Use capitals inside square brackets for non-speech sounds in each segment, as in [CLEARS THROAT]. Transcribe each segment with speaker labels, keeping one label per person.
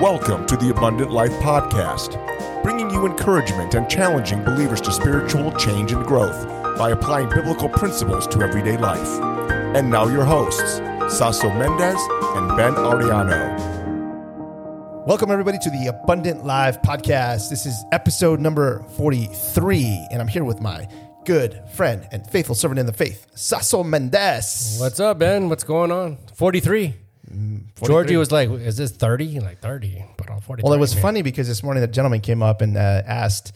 Speaker 1: Welcome to the Abundant Life Podcast, bringing you encouragement and challenging believers to spiritual change and growth by applying biblical principles to everyday life. And now, your hosts, Saso Mendez and Ben Ariano.
Speaker 2: Welcome, everybody, to the Abundant Life podcast. This is episode number 43, and I'm here with my good friend and faithful servant in the faith, Saso Mendez.
Speaker 3: What's up, Ben? What's going on? 43. Georgie was like, is this 30? Like 30, but on 40."
Speaker 2: Well, it was
Speaker 3: man.
Speaker 2: funny because this morning the gentleman came up and uh, asked,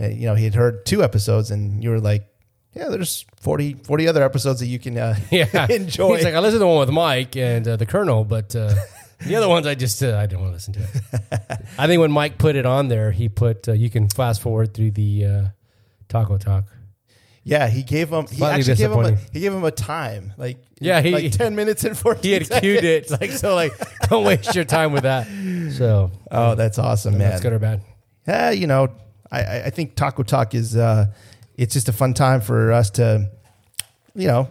Speaker 2: uh, you know, he had heard two episodes, and you were like, yeah, there's 40, 40 other episodes that you can uh, [LAUGHS]
Speaker 3: Yeah. [LAUGHS]
Speaker 2: enjoy.
Speaker 3: He's like, I listened to the one with Mike and uh, the Colonel, but uh, the other ones I just, uh, I didn't want to listen to it. [LAUGHS] I think when Mike put it on there, he put, uh, you can fast forward through the uh, Taco Talk.
Speaker 2: Yeah, he gave him, he
Speaker 3: Slightly
Speaker 2: actually gave him, a,
Speaker 3: disappointing.
Speaker 2: he gave him a time, like,
Speaker 3: Yeah, he-
Speaker 2: like 10 minutes and 14
Speaker 3: He had cued it. [LAUGHS] Like, so like, [LAUGHS] don't waste your time with that. So,
Speaker 2: Oh, that's awesome, man.
Speaker 3: that's good or bad.
Speaker 2: Yeah, you know, I- I, I think Taco Talk is uh, it's just a fun time for us to, you know,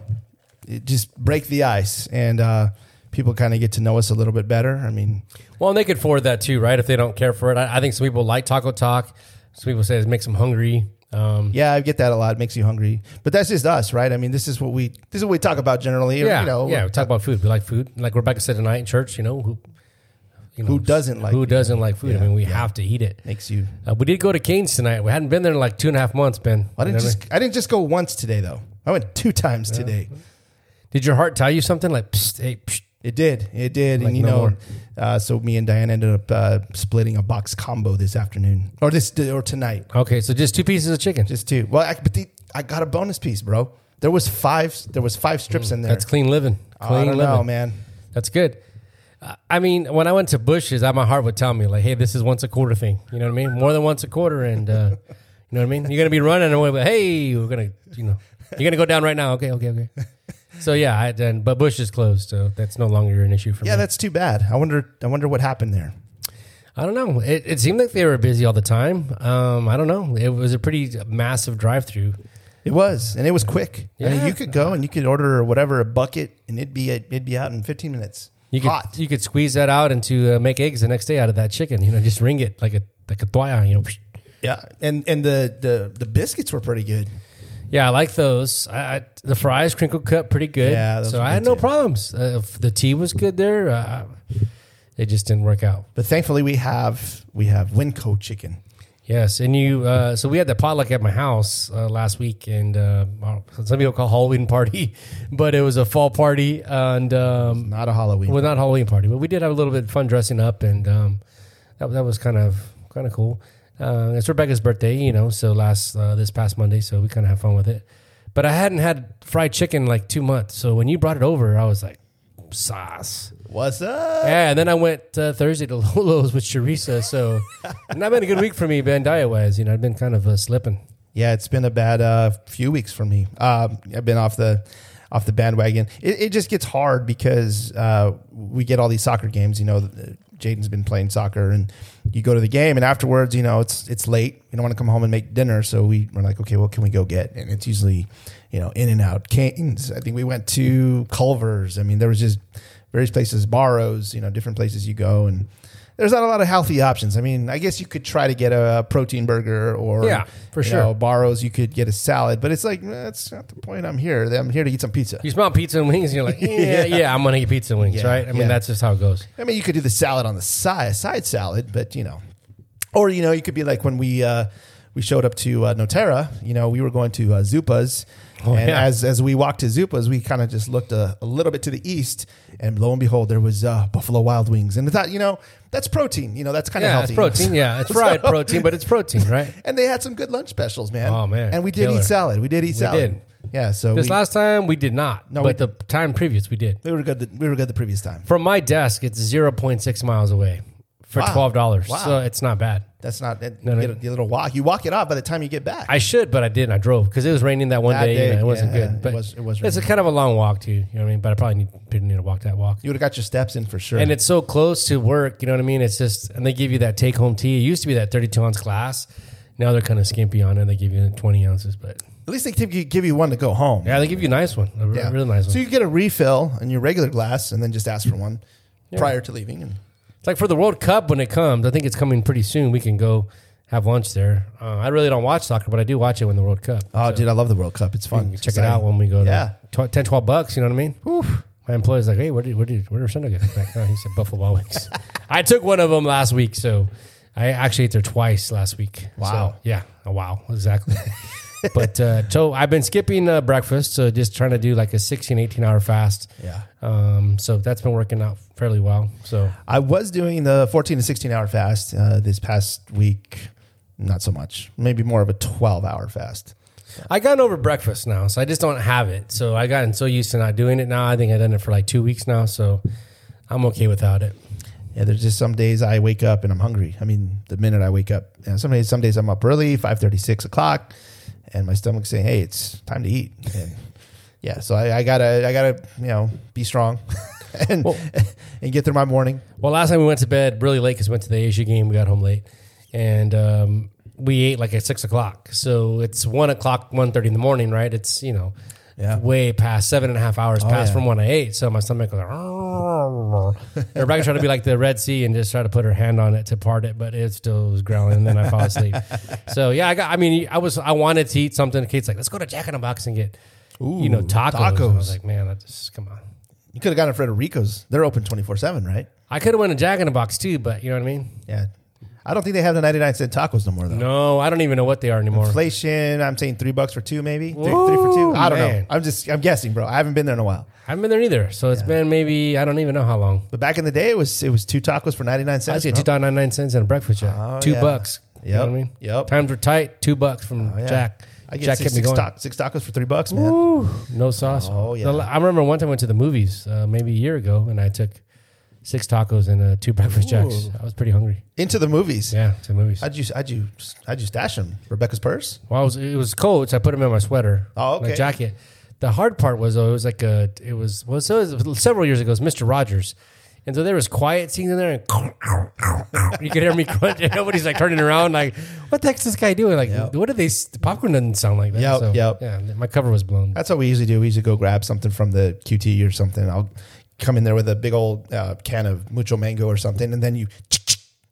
Speaker 2: it just break the ice and uh, people kind of get to know us a little bit better. I mean,
Speaker 3: Well, and they could forward that too, right? If they don't care for it. I, I think some people like Taco Talk. Some people say it makes them hungry. Um,
Speaker 2: yeah, I get that a lot. It makes you hungry, but that's just us, right? I mean, this is what we this is what we talk about generally.
Speaker 3: Yeah,
Speaker 2: you know,
Speaker 3: yeah. We talk about food. We like food. Like Rebecca said tonight in church. You know who, you know,
Speaker 2: Who doesn't like
Speaker 3: who
Speaker 2: food?
Speaker 3: doesn't like food? I mean, we
Speaker 2: yeah.
Speaker 3: have to eat it.
Speaker 2: makes you.
Speaker 3: Uh, we did go to Canes tonight. We hadn't been there in like two and a half months. Ben,
Speaker 2: I didn't
Speaker 3: You know
Speaker 2: just I didn't just go once today though. I went two times today.
Speaker 3: Did your heart tell you something like, psst, hey, psst.
Speaker 2: It did. It did.
Speaker 3: Like
Speaker 2: and you
Speaker 3: no
Speaker 2: know, uh, so me and Diane ended up uh, splitting a box combo this afternoon or this or tonight.
Speaker 3: okay, so just two pieces of chicken.
Speaker 2: Just two. Well, I, but the, I got a bonus piece, bro. There was five. There was five strips in there.
Speaker 3: That's clean living.
Speaker 2: Oh,
Speaker 3: Clean
Speaker 2: I don't
Speaker 3: living.
Speaker 2: know, man.
Speaker 3: That's good. Uh, I mean, when I went to Bush's, I, my heart would tell me like, "Hey, this is once a quarter thing." You know what I mean? More than once a quarter, and uh, [LAUGHS] you know what I mean. You're gonna be running away, but hey, we're gonna, you know, you're gonna go down right now. Okay, okay, okay. So yeah, I, and, but Bush is closed, so that's no longer an issue for me.
Speaker 2: Yeah, that's too bad. I wonder. I wonder what happened there.
Speaker 3: I don't know. It, it seemed like they were busy all the time. Um, I don't know. It was a pretty massive drive-through.
Speaker 2: It was, and it was quick. I mean,
Speaker 3: Yeah.
Speaker 2: you could go and you could order whatever a bucket, and it'd be it'd be out in 15 minutes.
Speaker 3: You could
Speaker 2: Hot.
Speaker 3: you could squeeze that out into uh, make eggs the next day out of that chicken. You know, just ring it like a like a toalla. You know.
Speaker 2: Yeah, and and the the the biscuits were pretty good.
Speaker 3: Yeah, I like those. I, I, the fries crinkle cut pretty good.
Speaker 2: Yeah,
Speaker 3: so I had no
Speaker 2: too.
Speaker 3: problems. Uh, if the tea was good there. Uh, it just didn't work out.
Speaker 2: But thankfully, we have we have Winco chicken.
Speaker 3: Yes, and you. Uh, so we had the potluck at my house uh, last week, and uh, some people call Halloween party, [LAUGHS] but it was a fall party, and um,
Speaker 2: Not a Halloween.
Speaker 3: well, not Halloween party, but we did have a little bit of fun dressing up, and um, that that was kind of kind of cool. Uh, it's Rebecca's birthday, you know, so last uh, this past Monday, so we kind of have fun with it. But I hadn't had fried chicken in like two months, so when you brought it over, I was like, sauce.
Speaker 2: What's up?
Speaker 3: Yeah, and then I went uh, Thursday to [LAUGHS] Lolo's with Charissa, so [LAUGHS] not been a good week for me, Ben, diet wise. You know, I've been kind of uh, slipping.
Speaker 2: Yeah, it's been a bad uh, few weeks for me. Um, I've been off the off the bandwagon. It, it just gets hard because uh, we get all these soccer games. You know, Jaden's been playing soccer, and you go to the game, and afterwards, you know, it's it's late. You don't want to come home and make dinner, so we we're like, okay, what can we go get? And it's usually, you know, In and Out, Canes. I think we went to Culver's. I mean, there was just various places, Barro's. You know, different places you go and. There's not a lot of healthy options. I mean, I guess you could try to get a protein burger or
Speaker 3: Yeah, for
Speaker 2: you
Speaker 3: sure.
Speaker 2: know, Barro's, you could get a salad, but it's like eh, that's not the point. I'm here. I'm here to eat some pizza.
Speaker 3: You smell pizza and wings, and you're like, [LAUGHS] yeah, yeah, I'm gonna eat pizza and wings,
Speaker 2: Yeah,
Speaker 3: right? I mean,
Speaker 2: yeah.
Speaker 3: that's just how it goes.
Speaker 2: I mean, you could do the salad on the side, side salad, but you know, or you know, you could be like when we uh, we showed up to uh, Norterra. You know, we were going to uh, Zupa's,
Speaker 3: Oh,
Speaker 2: and
Speaker 3: yeah.
Speaker 2: as as we walked to Zupa's, we kind of just looked a, a little bit to the east, and lo and behold, there was uh, Buffalo Wild Wings, and I thought, you know, that's protein. You know, that's kind of
Speaker 3: Yeah,
Speaker 2: healthy.
Speaker 3: it's protein. Yeah, it's [LAUGHS] fried
Speaker 2: So-
Speaker 3: protein, but it's protein, right?
Speaker 2: And they had some good lunch specials, man.
Speaker 3: Oh, man.
Speaker 2: And we did
Speaker 3: Killer.
Speaker 2: eat salad. We did eat salad.
Speaker 3: did.
Speaker 2: Yeah. So
Speaker 3: This
Speaker 2: we,
Speaker 3: last time we did not,
Speaker 2: No,
Speaker 3: but the time previous we did.
Speaker 2: we were good. The, we were good the previous time.
Speaker 3: From my desk, it's zero point six miles away for
Speaker 2: Wow.
Speaker 3: twelve dollars.
Speaker 2: Wow.
Speaker 3: So it's not bad.
Speaker 2: That's not that, you get a, little walk. You walk it off by the time you get back.
Speaker 3: I should, but I didn't. I drove because it was raining that one
Speaker 2: That
Speaker 3: day.
Speaker 2: day,
Speaker 3: and it wasn't
Speaker 2: yeah,
Speaker 3: good.
Speaker 2: it
Speaker 3: But
Speaker 2: was- it was
Speaker 3: It's a
Speaker 2: raining.
Speaker 3: kind of a long walk too. You know what I mean? But I probably need, didn't need to walk that walk.
Speaker 2: you would have got your steps in for sure.
Speaker 3: And it's so close to work. You know what I mean? It's just, and they give you that take home tea. It used to be that thirty two ounce glass. Now they're kind of skimpy on it. They give you twenty ounces, but
Speaker 2: At least they give you, give you one to go home.
Speaker 3: yeah, they give you a nice one, a re- really nice one.
Speaker 2: So you get a refill in your regular glass and then just ask for one prior to leaving. And
Speaker 3: It's like for the World Cup when it comes. I think it's coming pretty soon. We can go have lunch there. Uh, I really don't watch soccer, but I do watch it when the World Cup.
Speaker 2: Oh, dude, I love the World Cup. It's fun.
Speaker 3: Check it out when we go.
Speaker 2: Yeah.
Speaker 3: to 10, 12 bucks. You know what I mean? My employee's like, hey, where did where did where did Sunday get? Like, oh, he said Buffalo Wild Wings. [LAUGHS] I took one of them last week, so I actually ate there twice last week.
Speaker 2: Wow.
Speaker 3: So, yeah. Oh, wow. Exactly. [LAUGHS] but uh, so I've been skipping uh, breakfast, so just trying to do like a 16, 18 hour fast.
Speaker 2: Yeah.
Speaker 3: Um, so that's been working out fairly well. So
Speaker 2: I was doing the 14 to 16 hour fast uh, this past week. Not so much. Maybe more of a 12 hour fast.
Speaker 3: I gotten over breakfast now, so I just don't have it. So I gotten so used to not doing it now. I think I've done it for like two weeks now, so I'm okay without it.
Speaker 2: Yeah, there's just some days I wake up and I'm hungry. I mean, the minute I wake up, you know, some days, some days I'm up early, five thirty, six o'clock, and my stomach's saying, "Hey, it's time to eat." And yeah, so I, I gotta, I gotta, you know, be strong [LAUGHS] and
Speaker 3: Well- [LAUGHS]
Speaker 2: and get through my morning.
Speaker 3: Well, last time we went to bed really late because we went to the Asia game. We got home late, and um, we ate like at six o'clock. So it's one o'clock, one thirty in the morning, right? It's you know,
Speaker 2: Yeah.
Speaker 3: way past seven and a half hours oh, past
Speaker 2: yeah.
Speaker 3: from when I ate. So my stomach was like, [LAUGHS] Rebecca tried to be like the Red Sea and just try to put her hand on it to part it, but it still was growling. And then I fell asleep. [LAUGHS] so yeah, I got. I mean, I was I wanted to eat something. Kate's like, let's go to Jack in the Box and get. you know
Speaker 2: Ooh,
Speaker 3: tacos. I was like, man, I just come on.
Speaker 2: You could have to Federico's. They're open 24 seven, right?
Speaker 3: I could have went to Jack in the Box too, but you know what I mean.
Speaker 2: Yeah. I don't think they have the 99 cent tacos no more though.
Speaker 3: No, I don't even know what they are anymore.
Speaker 2: Inflation. I'm saying three bucks for two, maybe three, three for two. I don't know. I'm just, I'm guessing, bro. I haven't been there in a while.
Speaker 3: I haven't been there either, so it's been maybe I don't even know how long.
Speaker 2: But back in the day, it was it was two tacos for 99
Speaker 3: I
Speaker 2: cents.
Speaker 3: see
Speaker 2: bro.
Speaker 3: two dollars ninety nine cents and a breakfast jack.
Speaker 2: Oh,
Speaker 3: two
Speaker 2: yeah.
Speaker 3: bucks. You know
Speaker 2: Yep.
Speaker 3: what I mean?
Speaker 2: Yep.
Speaker 3: Times were tight. Two bucks from
Speaker 2: Oh, yeah.
Speaker 3: Jack.
Speaker 2: I get
Speaker 3: Jack
Speaker 2: six,
Speaker 3: kept me
Speaker 2: six,
Speaker 3: going.
Speaker 2: ta- six tacos for three bucks, man.
Speaker 3: Woo, no sauce.
Speaker 2: Oh, yeah.
Speaker 3: The- I remember one time I went to the movies, uh, maybe a year ago, and I took six tacos and uh, two breakfast jacks.
Speaker 2: Ooh.
Speaker 3: I was pretty hungry.
Speaker 2: Into the movies.
Speaker 3: Yeah, to the movies.
Speaker 2: How'd you how'd you how'd you stash them? Rebecca's purse.
Speaker 3: Well, I was, it was cold, so I put them in my sweater.
Speaker 2: Oh,
Speaker 3: My jacket. The hard part was though, it was like a, it was well, so it was several years ago. It was Mister Rogers, and so there was quiet scenes in there, and [LAUGHS] you could hear me crunch. And [LAUGHS] nobody's like turning around, like, what the heck's this guy doing? Like,
Speaker 2: Yep.
Speaker 3: what are they? The popcorn doesn't sound like that.
Speaker 2: Yep,
Speaker 3: so,
Speaker 2: yep.
Speaker 3: Yeah, my cover was blown.
Speaker 2: That's what we usually do. We usually go grab something from the QT or something. I'll come in there with a big old uh, can of mucho mango or something, and then you,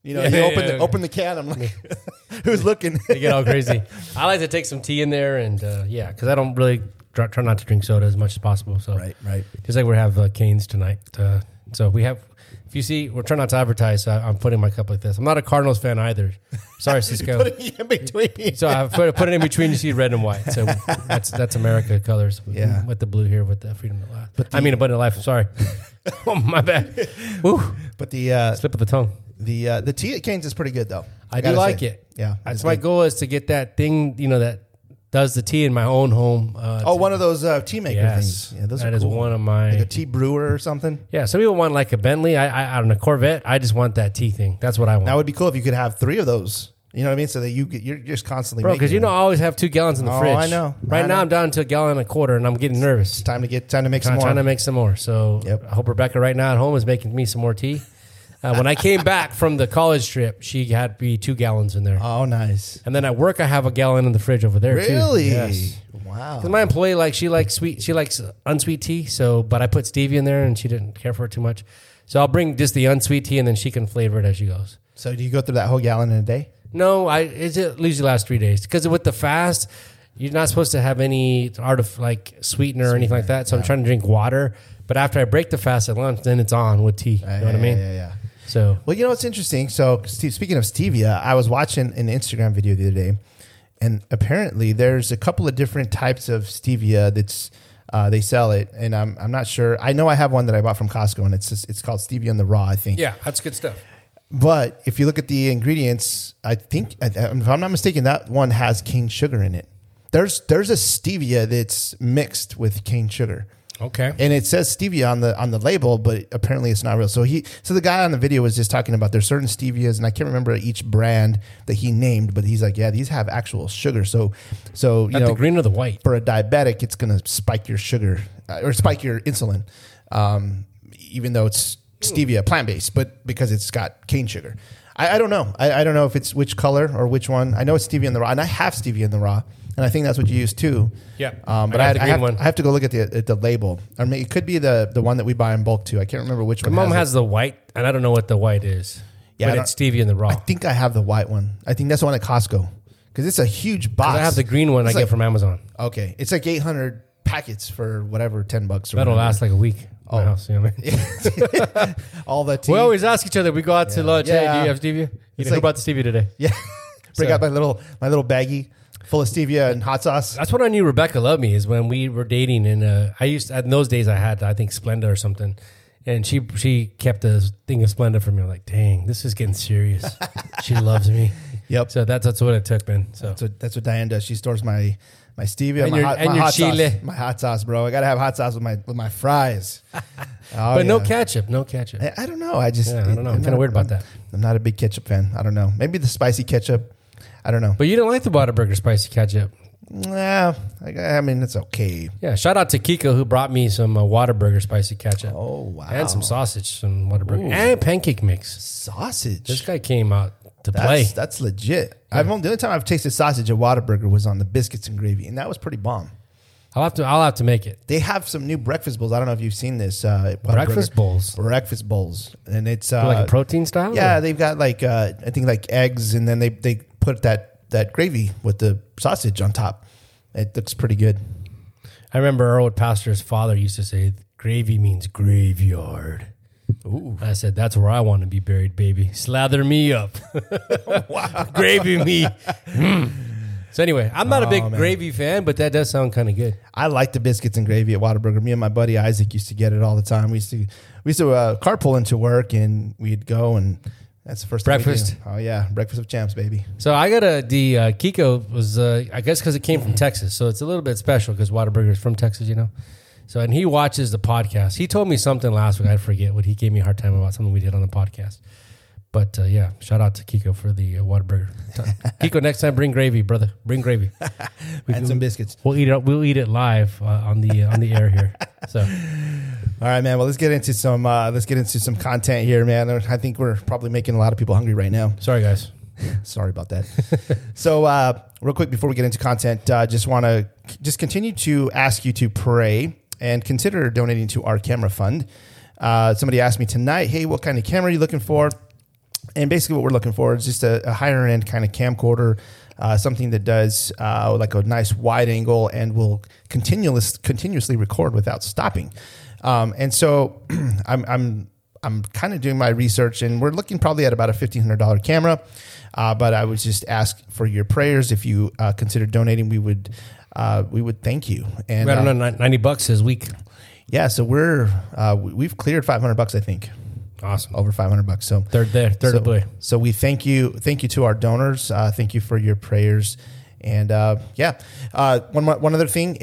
Speaker 2: you know,
Speaker 3: Yeah,
Speaker 2: you
Speaker 3: yeah,
Speaker 2: open
Speaker 3: yeah,
Speaker 2: the
Speaker 3: yeah.
Speaker 2: open the can. I'm like, [LAUGHS] who's looking?
Speaker 3: They get all crazy. I like to take some tea in there, and uh, yeah, because I don't really try, try not to drink soda as much as possible. So
Speaker 2: right, right.
Speaker 3: Just like we have uh, canes tonight. Uh, so we have, if you see, we're trying not to advertise. So I, I'm putting my cup like this. I'm not a Cardinals fan either. Sorry, [LAUGHS] Cisco.
Speaker 2: Put it in between.
Speaker 3: so I put, put it in between. You see red and white. So [LAUGHS] that's that's America colors.
Speaker 2: Yeah.
Speaker 3: with the blue here with the freedom of life. I mean, abundant life. I'm sorry. [LAUGHS] oh my bad. Woo.
Speaker 2: But the uh,
Speaker 3: Slip of the tongue.
Speaker 2: the uh, the tea at Canes is pretty good though.
Speaker 3: I, do like
Speaker 2: say.
Speaker 3: it.
Speaker 2: Yeah,
Speaker 3: That's
Speaker 2: it's
Speaker 3: my goal is to get that thing. You know that does the tea in my own home. Uh,
Speaker 2: Oh, one of those uh, tea maker
Speaker 3: yes.
Speaker 2: things. Yeah, those
Speaker 3: That
Speaker 2: are
Speaker 3: is
Speaker 2: cool.
Speaker 3: one of my
Speaker 2: like a tea brewer or something.
Speaker 3: Yeah, some people want like a Bentley. I, I, I don't know, Corvette. I just want that tea thing. That's what I want.
Speaker 2: That would be cool if you could have three of those. You know what I mean? So that you get, you're just constantly
Speaker 3: Bro, because you know. I always have two gallons in the
Speaker 2: Oh,
Speaker 3: fridge.
Speaker 2: I know.
Speaker 3: Right
Speaker 2: I
Speaker 3: now
Speaker 2: know.
Speaker 3: I'm down to a gallon and a quarter, and I'm getting nervous.
Speaker 2: It's time to get time to make some
Speaker 3: I'm
Speaker 2: more.
Speaker 3: trying to make some more. So
Speaker 2: Yep.
Speaker 3: I hope Rebecca right now at home is making me some more tea. [LAUGHS] Uh, when I came back from the college trip, she had me two gallons in there,
Speaker 2: oh, nice.
Speaker 3: and then at work I have a gallon in the fridge over there too.
Speaker 2: Really?
Speaker 3: Yes.
Speaker 2: Wow.
Speaker 3: 'Cause my employee like she likes sweet, she likes unsweet tea. So, but I put stevia in there, and she didn't care for it too much. So I'll bring just the unsweet tea, and then she can flavor it as she goes.
Speaker 2: So do you go through that whole gallon in a day?
Speaker 3: No, I it usually lasts three days because with the fast, you're not supposed to have any art of like sweetener or anything like that. So I'm trying to drink water. But after I break the fast at lunch, then it's on with tea. You know what I mean?
Speaker 2: Yeah, yeah, yeah.
Speaker 3: So
Speaker 2: Well, you know what's interesting? So, speaking of stevia, I was watching an Instagram video the other day, and apparently there's a couple of different types of stevia that's uh, they sell it, and I'm I'm not sure. I know I have one that I bought from Costco, and it's just, it's called stevia in the raw, I think.
Speaker 3: yeah, that's good stuff.
Speaker 2: But if you look at the ingredients, I think if I'm not mistaken, that one has cane sugar in it. There's there's a stevia that's mixed with cane sugar.
Speaker 3: Okay.
Speaker 2: and it says stevia on the on the label, but apparently it's not real. So he, so the guy on the video was just talking about there's certain stevias, and I can't remember each brand that he named, but he's like, yeah, these have actual sugar. So, so you
Speaker 3: Got
Speaker 2: know,
Speaker 3: the green or the white?
Speaker 2: for a diabetic, it's going to spike your sugar uh, or spike your insulin, um, even though it's stevia plant based, but because it's got cane sugar. I, I don't know. I, I don't know if it's which color or which one. I know it's stevia in the raw, and I have stevia in the raw. And I think that's what you use too.
Speaker 3: Yeah,
Speaker 2: Um, but
Speaker 3: I
Speaker 2: I,
Speaker 3: got
Speaker 2: I have,
Speaker 3: one.
Speaker 2: I have to go look at the at the label. I mean, it could be the the one that we buy in bulk too. I can't remember which one.
Speaker 3: My mom
Speaker 2: has,
Speaker 3: has the white, and I don't know what the white is.
Speaker 2: Yeah,
Speaker 3: but it's stevia in the raw.
Speaker 2: I think I have the white one. I think that's the one at Costco because it's a huge box.
Speaker 3: I have the green one I
Speaker 2: It's
Speaker 3: get from Amazon.
Speaker 2: Okay, it's like 800 packets for whatever, 10 bucks or
Speaker 3: That'll
Speaker 2: whatever.
Speaker 3: last like a week. Oh, house, you know what I mean?
Speaker 2: all the [LAUGHS] tea.
Speaker 3: we always ask each other. We go out to lunch. Hey, do you have stevia? You
Speaker 2: It's
Speaker 3: know,
Speaker 2: like-
Speaker 3: who brought the stevia today? [LAUGHS]
Speaker 2: yeah, bring
Speaker 3: So-
Speaker 2: out my little my little baggie full of stevia and hot sauce.
Speaker 3: That's when I knew Rebecca loved me. Is when we were dating, and uh, I used in those days I had I think Splenda or something, and she she kept a thing of Splenda for me. I'm like, dang, this is getting serious. she [LAUGHS] loves me.
Speaker 2: Yep.
Speaker 3: So that's that's what it took, man. So
Speaker 2: That's what that's what Diane does. She stores my my stevia
Speaker 3: And
Speaker 2: my
Speaker 3: your-
Speaker 2: hot,
Speaker 3: and
Speaker 2: my
Speaker 3: your
Speaker 2: hot
Speaker 3: chile.
Speaker 2: sauce. My hot sauce, bro. I gotta have hot sauce with my with my fries. [LAUGHS] Oh,
Speaker 3: but no ketchup, no ketchup.
Speaker 2: I, I don't know. I just
Speaker 3: Yeah, I don't know. I'm
Speaker 2: not
Speaker 3: kinda
Speaker 2: a-
Speaker 3: weird about that.
Speaker 2: I'm not a big ketchup fan. I don't know. Maybe the spicy ketchup. I don't know.
Speaker 3: But you didn't like the Whataburger spicy ketchup.
Speaker 2: Nah, I, I mean it's okay.
Speaker 3: Yeah, shout out to Kiko who brought me some uh, Whataburger spicy ketchup.
Speaker 2: Oh wow.
Speaker 3: And some sausage, some Whataburger, and pancake mix.
Speaker 2: sausage.
Speaker 3: This guy came out to
Speaker 2: That's,
Speaker 3: play.
Speaker 2: that's legit. I've only the only time I've tasted sausage at Whataburger was on the biscuits and gravy, and that was pretty bomb.
Speaker 3: I'll have to. I'll have to make it.
Speaker 2: They have some new breakfast bowls. I don't know if you've seen this. Uh,
Speaker 3: Breakfast bowls,
Speaker 2: Breakfast bowls, and it's uh,
Speaker 3: like a protein style.
Speaker 2: Yeah,
Speaker 3: or-
Speaker 2: they've got like uh, I think like eggs, and then they they put that that gravy with the sausage on top. It looks pretty good.
Speaker 3: I remember our old pastor's father used to say, "Gravy means graveyard."
Speaker 2: Ooh,
Speaker 3: I said, "That's where I want to be buried, baby. Slather me up, [LAUGHS] [LAUGHS] wow, gravy me." Mm. So anyway, I'm not a big
Speaker 2: Oh, man.
Speaker 3: gravy fan, but that does sound kind of good.
Speaker 2: I like the biscuits and gravy at Whataburger. Me and my buddy Isaac used to get it all the time. We used to we used to uh, carpool into work, and we'd go and. That's the first
Speaker 3: Breakfast.
Speaker 2: do. Oh yeah, breakfast of champs, baby.
Speaker 3: So I got a the uh, Kiko was uh, I guess because it came from Texas, so it's a little bit special because Whataburger is from Texas, you know. So and he watches the podcast. He told me something last week. I forget what he gave me a hard time about something we did on the podcast. But uh, yeah, shout out to Kiko for the uh, Whataburger. [LAUGHS] Kiko, next time bring gravy, brother. Bring gravy. [LAUGHS] We
Speaker 2: And some biscuits.
Speaker 3: We'll eat it. We'll eat it live uh, on the uh, on the air here. So [LAUGHS]
Speaker 2: All right, man. Well, let's get into some uh, let's get into some content here, man. I think we're probably making a lot of people hungry right now.
Speaker 3: sorry, guys.
Speaker 2: Sorry about that. so, uh, real quick before we get into content, uh, just want to just continue to ask you to pray and consider donating to our camera fund. Uh, somebody asked me tonight, "Hey, what kind of camera are you looking for?" And basically, what we're looking for is just a, a higher end kind of camcorder, uh, something that does uh, like a nice wide angle and will continuous, continuously record without stopping. Um, and so, [CLEARS THROAT] I'm I'm I'm kind of doing my research, and we're looking probably at about a fifteen hundred dollar camera. Uh, but I would just ask for your prayers if you uh, consider donating. We would uh, we would thank you. And
Speaker 3: got
Speaker 2: uh,
Speaker 3: ninety bucks this week.
Speaker 2: yeah, so we're uh, we've cleared five hundred bucks, I think,
Speaker 3: Awesome.
Speaker 2: over five hundred bucks. So
Speaker 3: Third there. Third
Speaker 2: so, so we thank you, thank you to our donors. Uh, thank you for your prayers, and uh, yeah, uh, one more, one other thing.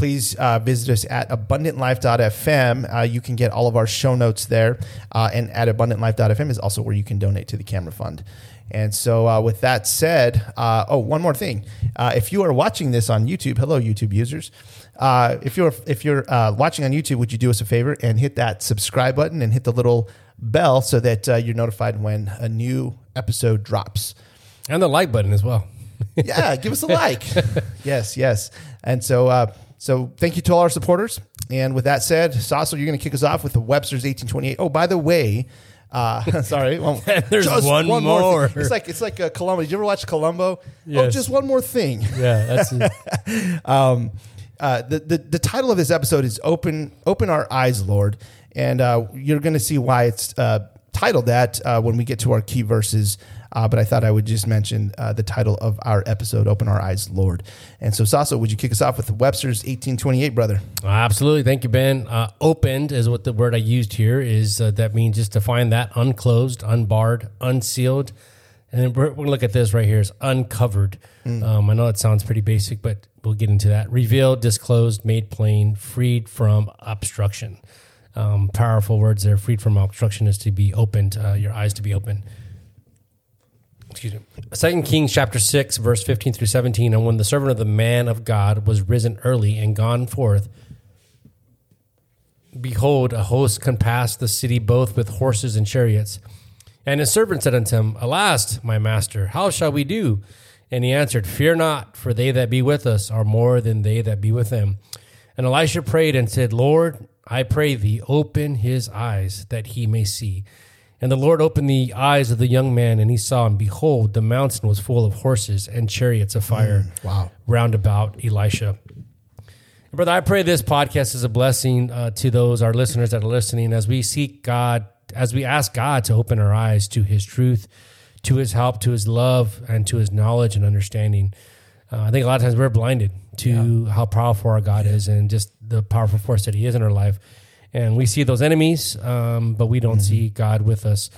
Speaker 2: Please uh, visit us at abundantlife.fm. Uh, you can get all of our show notes there, uh, and at abundantlife.fm is also where you can donate to the camera fund. And so, uh, with that said, uh, oh, one more thing. Uh, if you are watching this on YouTube, hello, YouTube users. Uh, if you're if you're uh, watching on YouTube, would you do us a favor and hit that subscribe button and hit the little bell so that uh, you're notified when a new episode drops?
Speaker 3: And the like button as well.
Speaker 2: Yeah, give us a like. [LAUGHS] yes, yes. And so, uh, so thank you to all our supporters. And with that said, Saso, you're going to kick us off with the Webster's 1828. Oh, by the way. Uh, [LAUGHS] sorry, one, [LAUGHS]
Speaker 3: There's one more.
Speaker 2: thing. It's like it's like a Columbo. Did you ever watch Columbo? Oh, just one more thing.
Speaker 3: Yeah, that's it. [LAUGHS]
Speaker 2: Um, uh, the, the the title of this episode is "Open Open Our Eyes, Lord," and uh, you're going to see why it's uh, titled that uh, when we get to our key verses. Uh, but I thought I would just mention uh, the title of our episode, "Open Our Eyes, Lord." And so, Saso, would you kick us off with Webster's 1828, brother?
Speaker 3: Absolutely. Thank you, Ben. Uh, opened is what the word I used here is. Uh, that means just to find that unclosed, unbarred, unsealed. And then we're, we're going to look at this right here is uncovered. Um, I know it sounds pretty basic, but we'll get into that. Revealed, disclosed, made plain, freed from obstruction. Um, powerful words there. Freed from obstruction is to be opened, uh, your eyes to be open. Excuse me. Second Kings chapter six, verse fifteen through seventeen. And when the servant of the man of God was risen early and gone forth, behold, a host compassed the city both with horses and chariots. And his servant said unto him, Alas, my master, how shall we do? And he answered, Fear not, for they that be with us are more than they that be with them. And Elisha prayed and said, Lord, I pray thee, open his eyes that he may see. And the Lord opened the eyes of the young man, and he saw, and behold, the mountain was full of horses and chariots of fire
Speaker 2: wow.
Speaker 3: round about Elisha. Brother, I pray this podcast is a blessing uh, to those, our listeners that are listening, as we seek God, as we ask God to open our eyes to his truth, to his help, to his love, and to his knowledge and understanding. Uh, I think a lot of times we're blinded to how powerful our God is and just the powerful force that he is in our life. And we see those enemies, um, but we don't see God with us.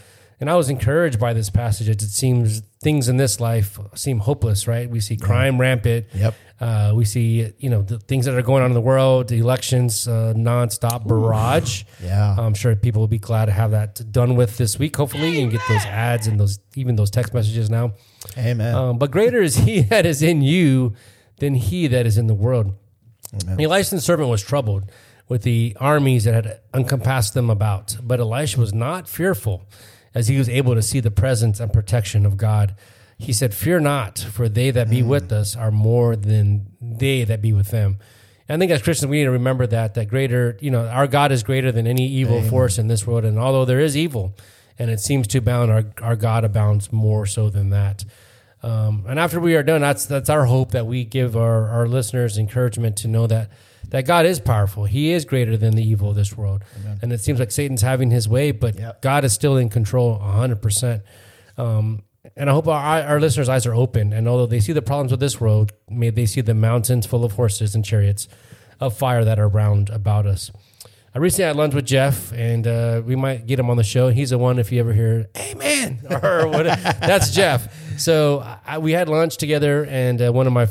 Speaker 3: And I was encouraged by this passage. It seems things in this life seem hopeless, right? We see crime rampant.
Speaker 2: Yep.
Speaker 3: Uh, we see, you know, the things that are going on in the world, the elections, uh, nonstop barrage.
Speaker 2: Yeah.
Speaker 3: I'm sure people will be glad to have that done with this week, hopefully, and get those ads and those even those text messages now.
Speaker 2: Amen.
Speaker 3: Um, but greater is he [LAUGHS] that is in you than he that is in the world. Elisha's servant was troubled with the armies that had encompassed them about, but Elisha was not fearful as he was able to see the presence and protection of God. He said, Fear not, for they that be with us are more than they that be with them. And I think as Christians, we need to remember that, that greater, you know, our God is greater than any evil force in this world. And although there is evil and it seems to abound, our, our God abounds more so than that. Um, and after we are done, that's that's our hope that we give our, our listeners encouragement to know that that God is powerful. He is greater than the evil of this world. And it seems like Satan's having his way, but
Speaker 2: Yep.
Speaker 3: God is still in control 100%. Um, and I hope our, our listeners' eyes are open. And although they see the problems with this world, may they see the mountains full of horses and chariots of fire that are round about us. I recently had lunch with Jeff, and uh, we might get him on the show. He's the one if you ever hear "Amen" [LAUGHS] or what, that's Jeff. So I, we had lunch together, and uh, one of my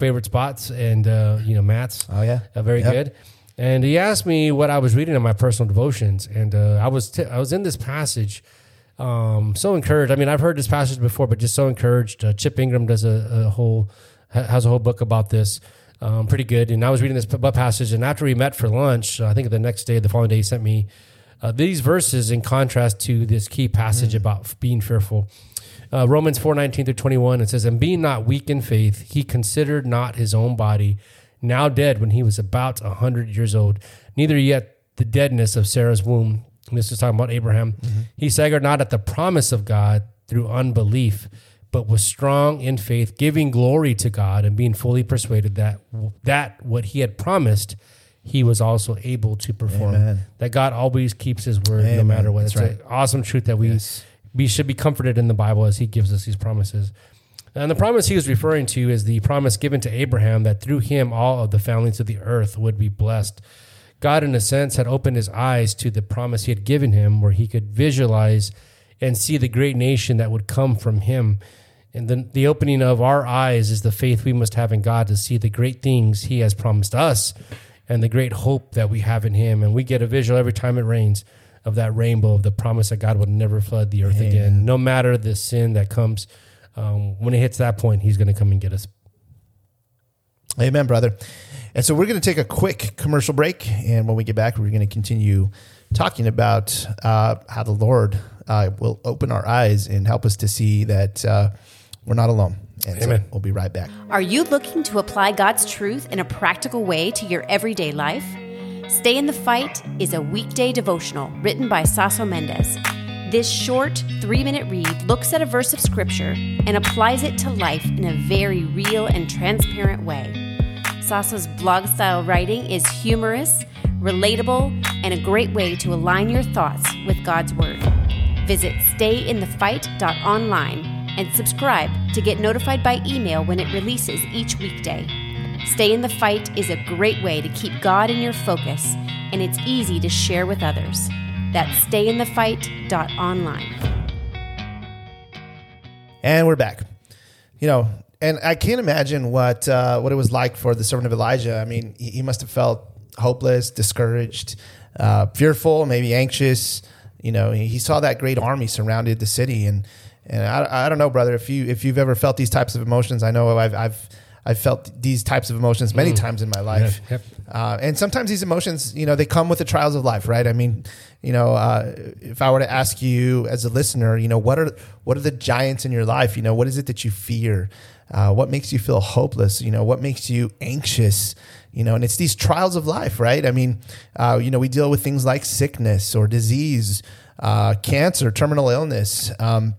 Speaker 3: favorite spots, and uh, you know Matt's.
Speaker 2: Oh, yeah.
Speaker 3: uh, very
Speaker 2: Yep.
Speaker 3: good. And he asked me what I was reading in my personal devotions, and uh, I was t- I was in this passage. Um, so encouraged. I mean, I've heard this passage before, but just so encouraged. Uh, Chip Ingram does a, a whole has a whole book about this. Um, pretty good. And I was reading this passage, and after we met for lunch, I think the next day, the following day, he sent me uh, these verses in contrast to this key passage about being fearful. Uh, Romans four nineteen through twenty one. It says, "And being not weak in faith, he considered not his own body, now dead when he was about a hundred years old, neither yet the deadness of Sarah's womb." And this is talking about Abraham. He staggered not at the promise of God through unbelief, but was strong in faith, giving glory to God and being fully persuaded that that what he had promised, he was also able to perform.
Speaker 2: Amen.
Speaker 3: That God always keeps His word, no matter what.
Speaker 2: That's
Speaker 3: It's
Speaker 2: right.
Speaker 3: an awesome truth that we
Speaker 2: Yes.
Speaker 3: We should be comforted in the Bible as He gives us these promises. And the promise he was referring to is the promise given to Abraham that through him all of the families of the earth would be blessed. God, in a sense, had opened his eyes to the promise he had given him, where he could visualize and see the great nation that would come from him. And the, the opening of our eyes is the faith we must have in God to see the great things he has promised us and the great hope that we have in him. And we get a visual every time it rains of that rainbow of the promise that God would never flood the earth again, no matter the sin that comes. Um, when it hits that point, he's going to come and get us.
Speaker 2: Amen, brother. And so we're going to take a quick commercial break. And when we get back, we're going to continue talking about uh, how the Lord uh, will open our eyes and help us to see that uh, we're not alone. And so
Speaker 3: Amen.
Speaker 2: we'll be right back.
Speaker 4: Are you looking to apply God's truth in a practical way to your everyday life? Stay in the Fight is a weekday devotional written by Saso Mendez. This short, three minute read looks at a verse of scripture and applies it to life in a very real and transparent way. Saso's blog style writing is humorous, relatable, and a great way to align your thoughts with God's Word. Visit stayinthefight.online and subscribe to get notified by email when it releases each weekday. Stay in the Fight is a great way to keep God in your focus, and it's easy to share with others. That's stayinthefight.online.
Speaker 2: And we're back. You know, and I can't imagine what uh, what it was like for the servant of Elijah. I mean, he, he must have felt hopeless, discouraged, uh, fearful, maybe anxious. You know, he, he saw that great army surrounded the city, and and I, I don't know, brother, if you if you've ever felt these types of emotions, I know I've I've I've felt these types of emotions many times in my life.
Speaker 3: Yep.
Speaker 2: Uh, and sometimes these emotions, you know, they come with the trials of life, right? I mean, you know, uh, if I were to ask you as a listener, you know, what are what are the giants in your life? You know, what is it that you fear? Uh, what makes you feel hopeless? You know, what makes you anxious? You know, and it's these trials of life, right? I mean, uh, you know, we deal with things like sickness or disease, uh, cancer, terminal illness. Um,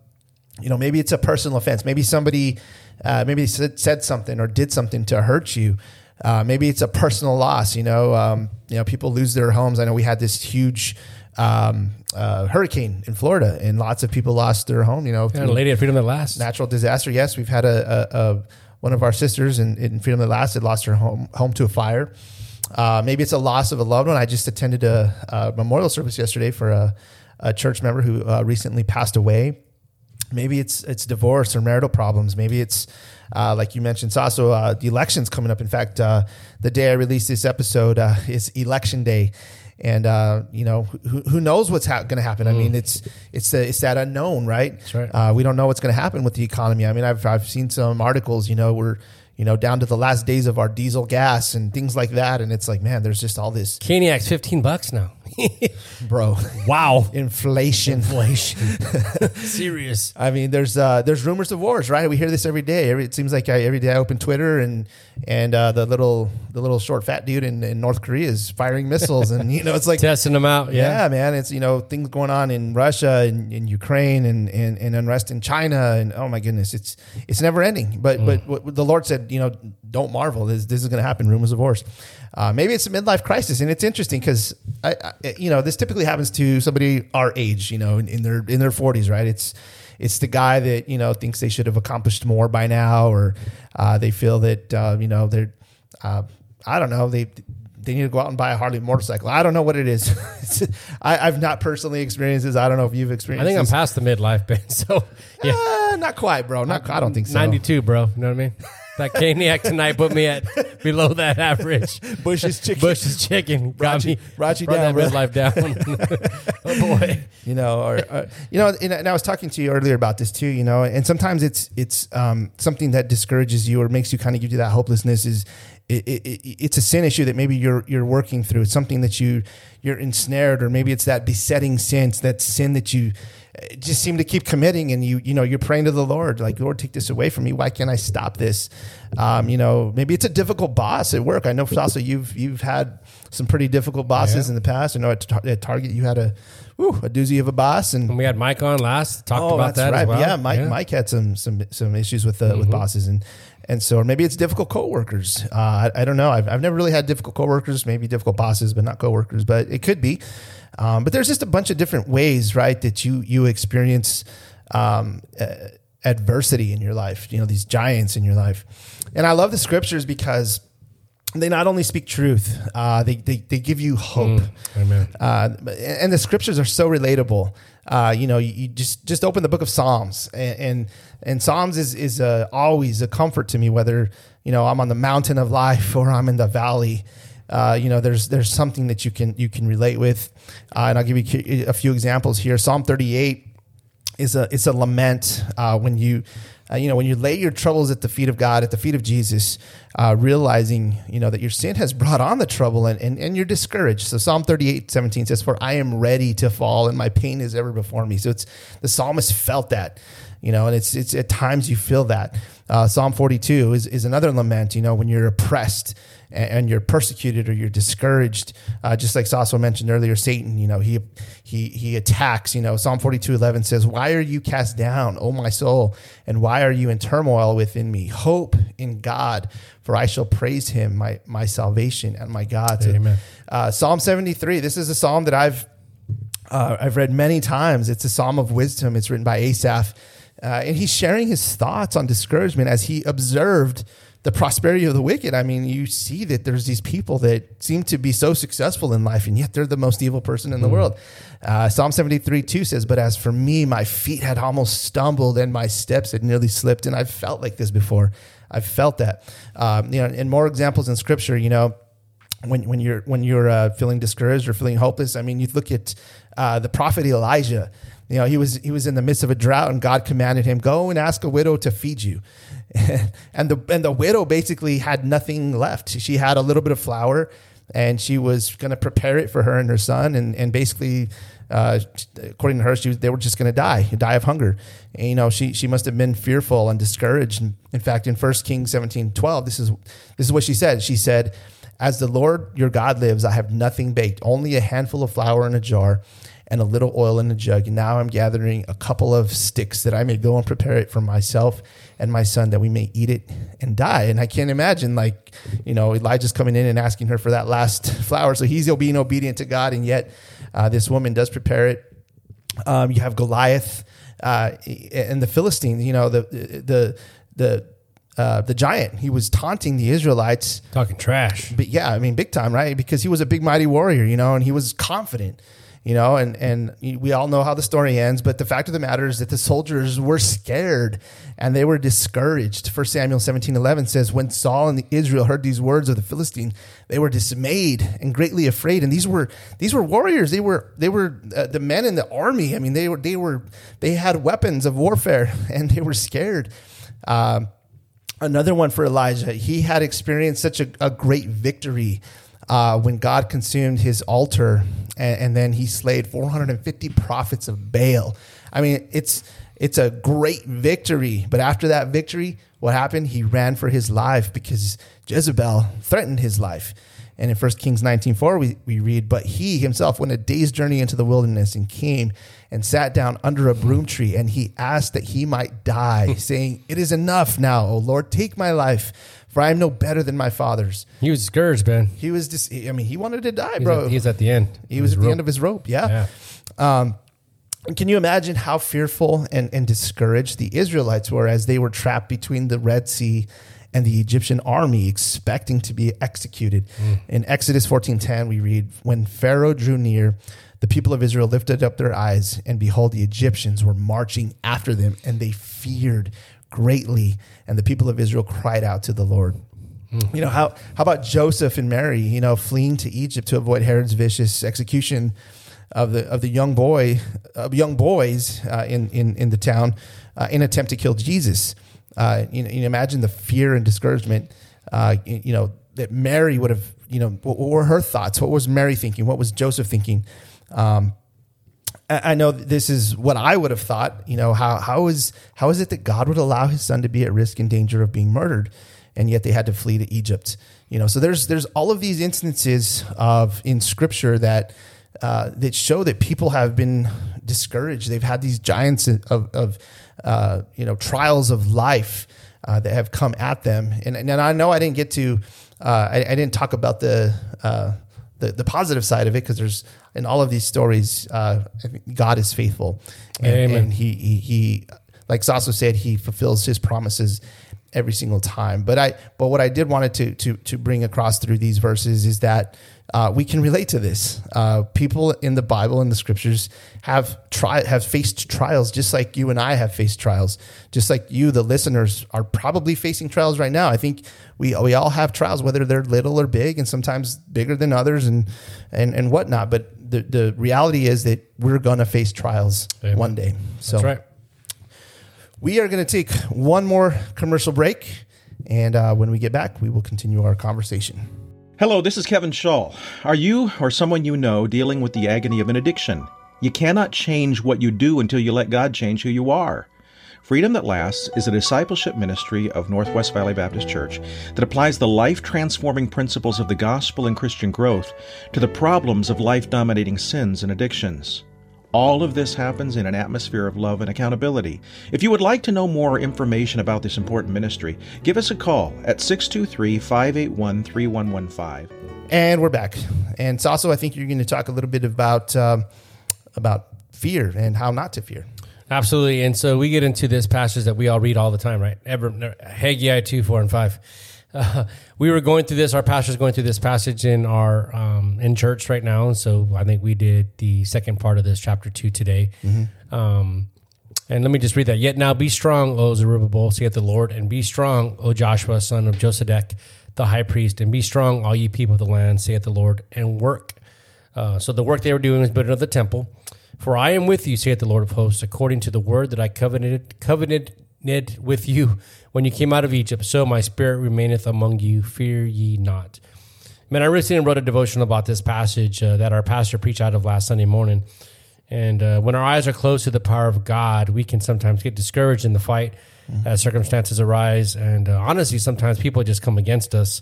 Speaker 2: you know, maybe it's a personal offense. Maybe somebody, uh, maybe said, said something or did something to hurt you. Uh, maybe it's a personal loss. You know, um, you know, people lose their homes. I know we had this huge um, uh, hurricane in Florida, and lots of people lost their home. You know,
Speaker 3: Yeah, lady at Freedom that Last.
Speaker 2: natural disaster. Yes, we've had a, a, a one of our sisters in, in Freedom that Last had lost her home home to a fire. Uh, maybe it's a loss of a loved one. I just attended a, a memorial service yesterday for a, a church member who uh, recently passed away. Maybe it's it's divorce or marital problems. Maybe it's uh, like you mentioned, Saso. Uh, the election's coming up. In fact, uh, the day I release this episode uh, is election day, and uh, you know who, who knows what's ha- going to happen. I mean, it's it's the, it's that unknown, right? That's
Speaker 3: right.
Speaker 2: Uh, we don't know what's going to happen with the economy. I mean, I've I've seen some articles. You know, we're you know down to the last days of our diesel gas and things like that, and it's like, man, there's just all this,
Speaker 3: Caniac's 15 bucks now. [LAUGHS]
Speaker 2: bro.
Speaker 3: wow.
Speaker 2: Inflation.
Speaker 3: Inflation. [LAUGHS] Serious.
Speaker 2: I mean, there's uh, there's rumors of wars, right? We hear this every day. Every, it seems like I, every day I open Twitter and and uh, the little the little short fat dude in, in North Korea is firing missiles, and you know it's like [LAUGHS]
Speaker 3: Testing them out.
Speaker 2: yeah.
Speaker 3: Yeah.
Speaker 2: man, it's you know things going on in Russia and in Ukraine and, and and unrest in China, and oh my goodness, it's it's never ending. But but what the Lord said, you know, don't marvel. This this is going to happen. Rumors of wars. Uh, maybe it's a midlife crisis, and it's interesting because I, I, you know, this typically happens to somebody our age, you know, in, in their in their forties, right? It's it's the guy that you know thinks they should have accomplished more by now, or uh, they feel that uh, you know they're uh, I don't know they they need to go out and buy a Harley motorcycle. I don't know what it is. [LAUGHS] I, I've not personally experienced this. I don't know if you've experienced.
Speaker 3: I think I'm past the midlife band. [LAUGHS] So, yeah.
Speaker 2: Uh, not quite, bro. Not. I don't think so.
Speaker 3: 92, bro. You know what I mean? That Caniac tonight put me at below that average.
Speaker 2: Bush's [LAUGHS] chicken.
Speaker 3: Bush's chicken got
Speaker 2: Brought you-
Speaker 3: me.
Speaker 2: brought down,
Speaker 3: that midlife down. [LAUGHS] [LAUGHS] oh boy.
Speaker 2: you know, or, or you know, and, and I was talking to you earlier about this too. You know, and sometimes it's it's um, something that discourages you or makes you kind of give you that hopelessness. Is it, it, it, it's a sin issue that maybe you're you're working through. It's something that you you're ensnared, or maybe it's that besetting sin. That sin that you just seem to keep committing, and you you know you're praying to the Lord, like Lord, take this away from me. Why can't I stop this? Um, you know, maybe it's a difficult boss at work. I know, also you've you've had some pretty difficult bosses
Speaker 3: Yeah.
Speaker 2: in the past. I know at, Tar- at Target you had a whew, a doozy of a boss, and
Speaker 3: When we had Mike on last, talked
Speaker 2: oh,
Speaker 3: about that
Speaker 2: right.
Speaker 3: as well.
Speaker 2: Yeah, Mike Mike had some some some issues with uh, with
Speaker 3: Mm-hmm.
Speaker 2: bosses, and and so or maybe it's difficult coworkers. Uh, I, I don't know. I've I've never really had difficult coworkers. Maybe difficult bosses, but not coworkers. But it could be. Um, but there's just a bunch of different ways, right, that you you experience um, uh, adversity in your life. You know, these giants in your life, and I love the scriptures because they not only speak truth, uh, they, they they give you hope.
Speaker 3: Amen.
Speaker 2: Uh, and the scriptures are so relatable. Uh, you know, you, you just just open the book of Psalms, and and, and Psalms is is uh, always a comfort to me. Whether you know I'm on the mountain of life [LAUGHS] or I'm in the valley, uh, you know, there's there's something that you can you can relate with. Uh, and I'll give you a few examples here. Psalm 38 is a it's a lament uh, when you uh, you know when you lay your troubles at the feet of God at the feet of Jesus, uh, realizing you know that your sin has brought on the trouble and, and and you're discouraged. So Psalm 38, 17 says, "For I am ready to fall, and my pain is ever before me." So it's the psalmist felt that. You know, and it's it's at times you feel that. Uh, Psalm 42 is, is another lament, you know, when you're oppressed and, you're persecuted or you're discouraged. Uh, just like Saso mentioned earlier, Satan, you know, he he he attacks. You know, Psalm 42, 11 says, Why are you cast down, O my soul? And why are you in turmoil within me? Hope in God, for I shall praise him, my my salvation and my God.
Speaker 3: Amen.
Speaker 2: uh, Psalm 73, this is a psalm that I've uh, I've read many times. It's a psalm of wisdom. It's written by Asaph. Uh, and he's sharing his thoughts on discouragement as he observed the prosperity of the wicked. I mean, you see that there's these people that seem to be so successful in life, and yet they're the most evil person in the world. Uh, Psalm 73 2 says, But as for me, my feet had almost stumbled and my steps had nearly slipped. And I've felt like this before. I've felt that. Um, you know, and more examples in scripture, you know, when when you're when you're uh, feeling discouraged or feeling hopeless. I mean, you look at uh, the prophet Elijah. You know, he was he was in the midst of a drought, and God commanded him, "Go and ask a widow to feed you." [LAUGHS] and the and the widow basically had nothing left. She had a little bit of flour, and she was going to prepare it for her and her son, and and basically. uh, according to her, she was, they were just going to die, die of hunger. And, you know, she she must have been fearful and discouraged. In fact, in 1 Kings 17, 12, this is this is what she said. She said, "As the Lord your God lives, I have nothing baked, only a handful of flour in a jar." And a little oil in a jug. And now I'm gathering a couple of sticks that I may go and prepare it for myself and my son that we may eat it and die. And I can't imagine, like, you know, Elijah's coming in and asking her for that last [LAUGHS] flower. So he's being obedient to God. And yet, uh, this woman does prepare it. Um, you have Goliath uh, and the Philistine. You know the the the uh, the giant. He was taunting the Israelites,
Speaker 3: talking trash.
Speaker 2: But yeah, I mean, big time, right? Because he was a big mighty warrior, you know, and he was confident you know, and, and we all know how the story ends. But the fact of the matter is that the soldiers were scared and they were discouraged. First Samuel 17 11 says, When Saul and Israel heard these words of the Philistine, they were dismayed and greatly afraid. And these were these were warriors. They were they were uh, the men in the army. I mean, they were they were they had weapons of warfare [LAUGHS] and they were scared. Um, another one for Elijah. He had experienced such a, a great victory uh, when God consumed his altar and, and, then he slayed 450 prophets of Baal. I mean, it's it's a great victory. But after that victory, what happened? He ran for his life because Jezebel threatened his life. And in 1 Kings 19.4, we, we read, But he himself went a day's journey into the wilderness and came and sat down under a broom tree, and he asked that he might die, [LAUGHS] saying, It is enough now, O Lord, take my life for I am no better than my fathers.
Speaker 3: He was scourged, man.
Speaker 2: He was just, I mean, he wanted to die,
Speaker 3: He's
Speaker 2: bro.
Speaker 3: At, he's at the end.
Speaker 2: He was at
Speaker 3: rope.
Speaker 2: the end of his rope. Yeah. yeah. Um, can you imagine how fearful and, and discouraged the Israelites were as they were trapped between the Red Sea and the Egyptian army, expecting to be executed? Mm. In Exodus 14:10, we read, "When Pharaoh drew near, the people of Israel lifted up their eyes, and behold, the Egyptians were marching after them, and they feared greatly, and the people of Israel cried out to the Lord. Mm. You know how how about Joseph and Mary? You know, fleeing to Egypt to avoid Herod's vicious execution of the of the young boy of young boys uh, in in in the town uh, in attempt to kill Jesus. Uh, you, know, you imagine the fear and discouragement. Uh, you know that Mary would have. You know, what were her thoughts? What was Mary thinking? What was Joseph thinking? Um, I know this is what I would have thought. You know, how how is how is it that God would allow His Son to be at risk and danger of being murdered, and yet they had to flee to Egypt? You know, so there's there's all of these instances of in Scripture that uh, that show that people have been discouraged. They've had these giants of, of uh, you know trials of life uh, that have come at them, and and I know I didn't get to uh, I, I, didn't talk about the uh, the, the positive side of it because there's in all of these stories, uh, God is faithful, and, and he, he, he like Saso said, he fulfills his promises every single time. But I but what I did wanted to to to bring across through these verses is that uh, we can relate to this. Uh, people in the Bible and the scriptures have try have faced trials, just like you and I have faced trials. Just like you, the listeners, are probably facing trials right now. I think we we all have trials, whether they're little or big, and sometimes bigger than others, and and and whatnot. But the the reality is that we're gonna face trials Amen. one day. So
Speaker 3: That's right.
Speaker 2: We are going to take one more commercial break, and uh, when we get back, we will continue our conversation.
Speaker 5: Hello, this is Kevin Shaw. Are you or someone you know dealing with the agony of an addiction? You cannot change what you do until you let God change who you are. Freedom That Lasts is a discipleship ministry of Northwest Valley Baptist Church that applies the life transforming principles of the gospel and Christian growth to the problems of life dominating sins and addictions. All of this happens in an atmosphere of love and accountability. If you would like to know more information about this important ministry, give us a call at 623 581 3115.
Speaker 2: And we're back. And Saso, I think you're going to talk a little bit about, um, about fear and how not to fear.
Speaker 3: Absolutely. And so we get into this passage that we all read all the time, right? Ever, Haggai 2, 4, and 5 uh, [LAUGHS] we were going through this. Our pastor's going through this passage in our um, in church right now, and so I think we did the second part of this chapter two today. Mm-hmm. Um, and let me just read that. Yet now be strong, O Zerubbabel, saith the Lord, and be strong, O Joshua, son of Josedech, the high priest, and be strong, all ye people of the land, saith the Lord, and work. Uh, so the work they were doing was building of the temple. For I am with you, saith the Lord of hosts, according to the word that I covenanted, covenanted with you when you came out of Egypt. So my spirit remaineth among you. Fear ye not. Man, I recently wrote a devotion about this passage uh, that our pastor preached out of last Sunday morning. And uh, when our eyes are closed to the power of God, we can sometimes get discouraged in the fight as circumstances arise. And uh, honestly, sometimes people just come against us.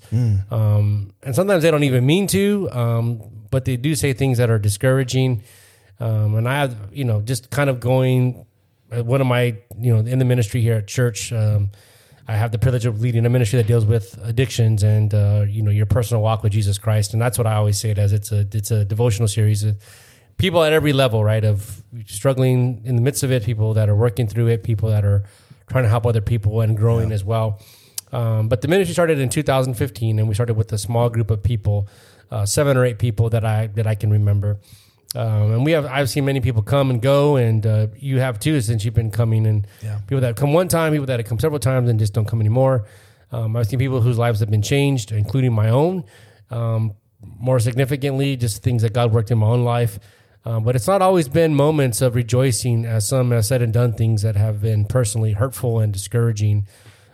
Speaker 3: Um, and sometimes they don't even mean to, um, but they do say things that are discouraging. Um, and I have, you know, just kind of going, uh, one of my, you know, in the ministry here at church, um, I have the privilege of leading a ministry that deals with addictions and uh, you know your personal walk with Jesus Christ, and that's what I always say it as. It's a it's a devotional series. of People at every level, right, of struggling in the midst of it, people that are working through it, people that are trying to help other people and growing as well. Um, but the ministry started in 2015, and we started with a small group of people, uh, seven or eight people that I that I can remember. Um, and we have I've seen many people come and go, and uh, you have too since you've been coming. And
Speaker 2: Yeah.
Speaker 3: people that come one time, people that have come several times and just don't come anymore. Um, I've seen people whose lives have been changed, including my own. Um, more significantly, just things that God worked in my own life. Um, but it's not always been moments of rejoicing, as some have said and done things that have been personally hurtful and discouraging.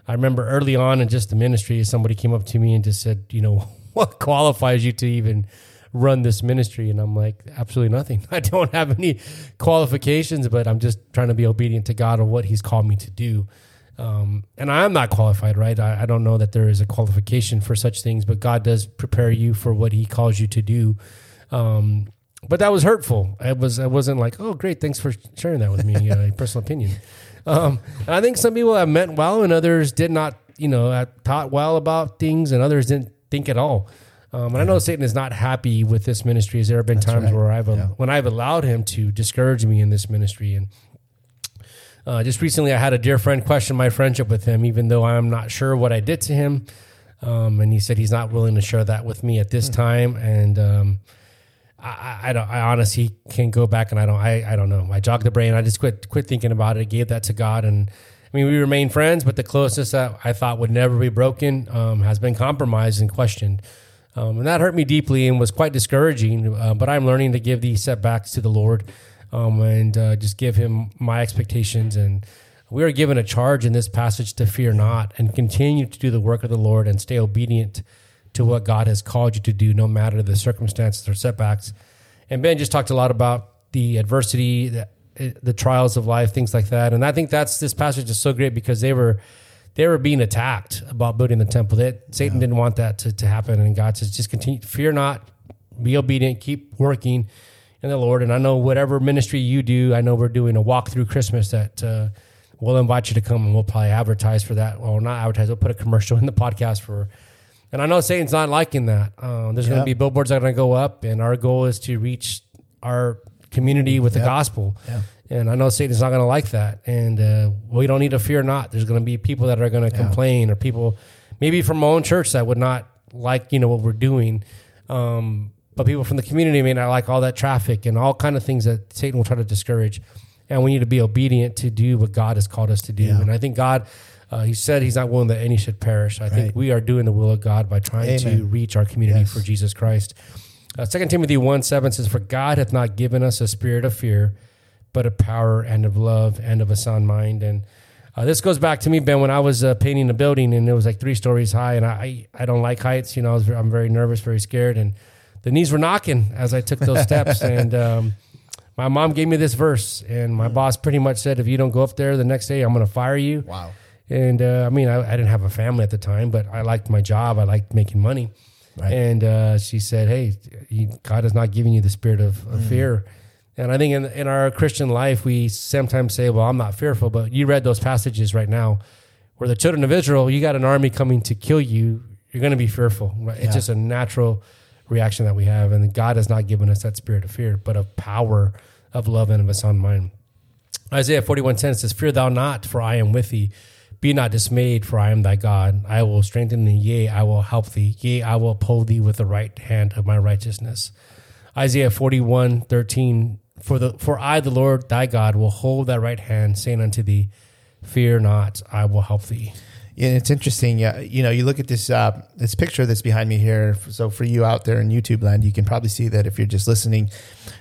Speaker 3: I remember early on in just the ministry, somebody came up to me and just said, you know, [LAUGHS] what qualifies you to even run this ministry? And I'm like, absolutely nothing. [LAUGHS] I don't have any qualifications, but I'm just trying to be obedient to God on what He's called me to do. Um, and I'm not qualified, right? I, I don't know that there is a qualification for such things, but God does prepare you for what He calls you to do. Um, but that was hurtful. I was. I wasn't like, oh, great, thanks for sharing that with me. Uh, personal opinion. [LAUGHS] Um, I think some people have meant well, and others did not. You know, uh, taught well about things, and others didn't think at all. Um, and I know Satan is not happy with this ministry. Has there been times
Speaker 2: right.
Speaker 3: where I've
Speaker 2: Yeah.
Speaker 3: when I've allowed him to discourage me in this ministry and uh, just recently, I had a dear friend question my friendship with him, even though I'm not sure what I did to him. Um, and he said he's not willing to share that with me at this time. And um, I, I, I don't. I honestly can't go back, and I don't. I, I don't know. I jogged the brain. I just quit quit thinking about it. Gave that to God, and I mean we remain friends. But the closest that I thought would never be broken um, has been compromised and questioned. Um, and that hurt me deeply and was quite discouraging. Uh, but I'm learning to give these setbacks to the Lord um, and uh, just give Him my expectations. And we are given a charge in this passage to fear not and continue to do the work of the Lord and stay obedient to what God has called you to do, no matter the circumstances or setbacks. And Ben just talked a lot about the adversity, the, the trials of life, things like that. And I think that's this passage is so great because they were they were being attacked about building the temple. That Satan didn't want that to, to happen, and God says, just continue, fear not, be obedient, keep working in the Lord. And I know whatever ministry you do, I know we're doing a walk through Christmas that uh, we'll invite you to come, and we'll probably advertise for that. Well, not advertise, we'll put a commercial [LAUGHS] in the podcast for. And I know Satan's not liking that. Uh, there's going to be billboards that are going to go up, and our goal is to reach our community with the
Speaker 2: Yeah.
Speaker 3: gospel.
Speaker 2: Yeah.
Speaker 3: And I know Satan's not going to like that. And uh, we don't need to fear not. There's going to be people that are going to complain, or people maybe from our own church that would not like you know what we're doing. Um, but people from the community may not like all that traffic and all kind of things that Satan will try to discourage. And we need to be obedient to do what God has called us to do.
Speaker 2: Yeah.
Speaker 3: And I think God, uh, He said He's not willing that any should perish. I think we are doing the will of God by trying to reach our community
Speaker 2: Yes.
Speaker 3: for Jesus Christ. Uh, 2 Timothy 1 7 says, For God hath not given us a spirit of fear, but of power and of love and of a sound mind. And uh, this goes back to me, Ben, when I was uh, painting a building and it was like three stories high, and I I don't like heights. You know, I was, I'm very nervous, very scared, and the knees were knocking as I took those steps. [LAUGHS] And um, my mom gave me this verse, and my boss pretty much said, "If you don't go up there the next day, I'm going to fire you."
Speaker 2: Wow.
Speaker 3: And uh, I mean, I, I didn't have a family at the time, but I liked my job. I liked making money.
Speaker 2: Right.
Speaker 3: And uh, she said, "Hey, he, God has not given you the spirit of, of fear." And I think in, in our Christian life, we sometimes say, "Well, I'm not fearful." But you read those passages right now, where the children of Israel, you got an army coming to kill you. You're going to be fearful. Right?
Speaker 2: Yeah.
Speaker 3: It's just a natural reaction that we have, and God has not given us that spirit of fear, but of power, of love, and of a sound mind. Isaiah 41 10 says, Fear thou not, for I am with thee. Be not dismayed, for I am thy God. I will strengthen thee, yea, I will help thee, yea, I will uphold thee with the right hand of my righteousness. Isaiah 41 13 For the for I, the Lord thy God, will hold thy right hand, saying unto thee, Fear not, I will help thee.
Speaker 2: Yeah, it's interesting. Yeah, you know, you look at this uh, this picture that's behind me here. So for you out there in YouTube land, you can probably see that if you're just listening,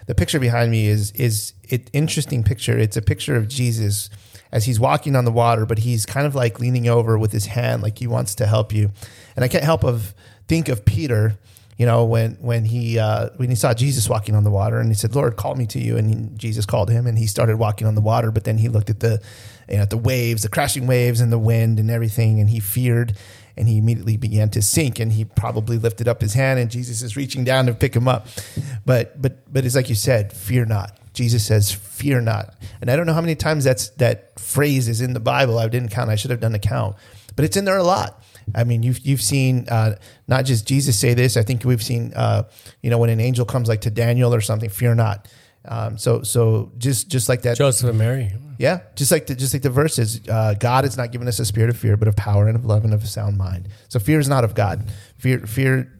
Speaker 2: the picture behind me is is it interesting picture. It's a picture of Jesus as he's walking on the water, but he's kind of like leaning over with his hand, like he wants to help you. And I can't help of think of Peter You know, when when he uh, when he saw Jesus walking on the water, and he said, "Lord, call me to you," and he, Jesus called him, and he started walking on the water. But then he looked at the you know, at the waves, the crashing waves, and the wind, and everything, and he feared, and he immediately began to sink. And he probably lifted up his hand, and Jesus is reaching down to pick him up. But but but it's like you said, fear not. Jesus says, "Fear not," and I don't know how many times that's that phrase is in the Bible. I didn't count. I should have done a count, but it's in there a lot. I mean, you've you've seen uh, not just Jesus say this. I think we've seen, uh, you know, when an angel comes like to Daniel or something, fear not. Um, so so just just like that,
Speaker 3: Joseph and Mary.
Speaker 2: yeah, just like the, just like the verses, uh, God has not given us a spirit of fear, but of power and of love and of a sound mind. So fear is not of God. Fear fear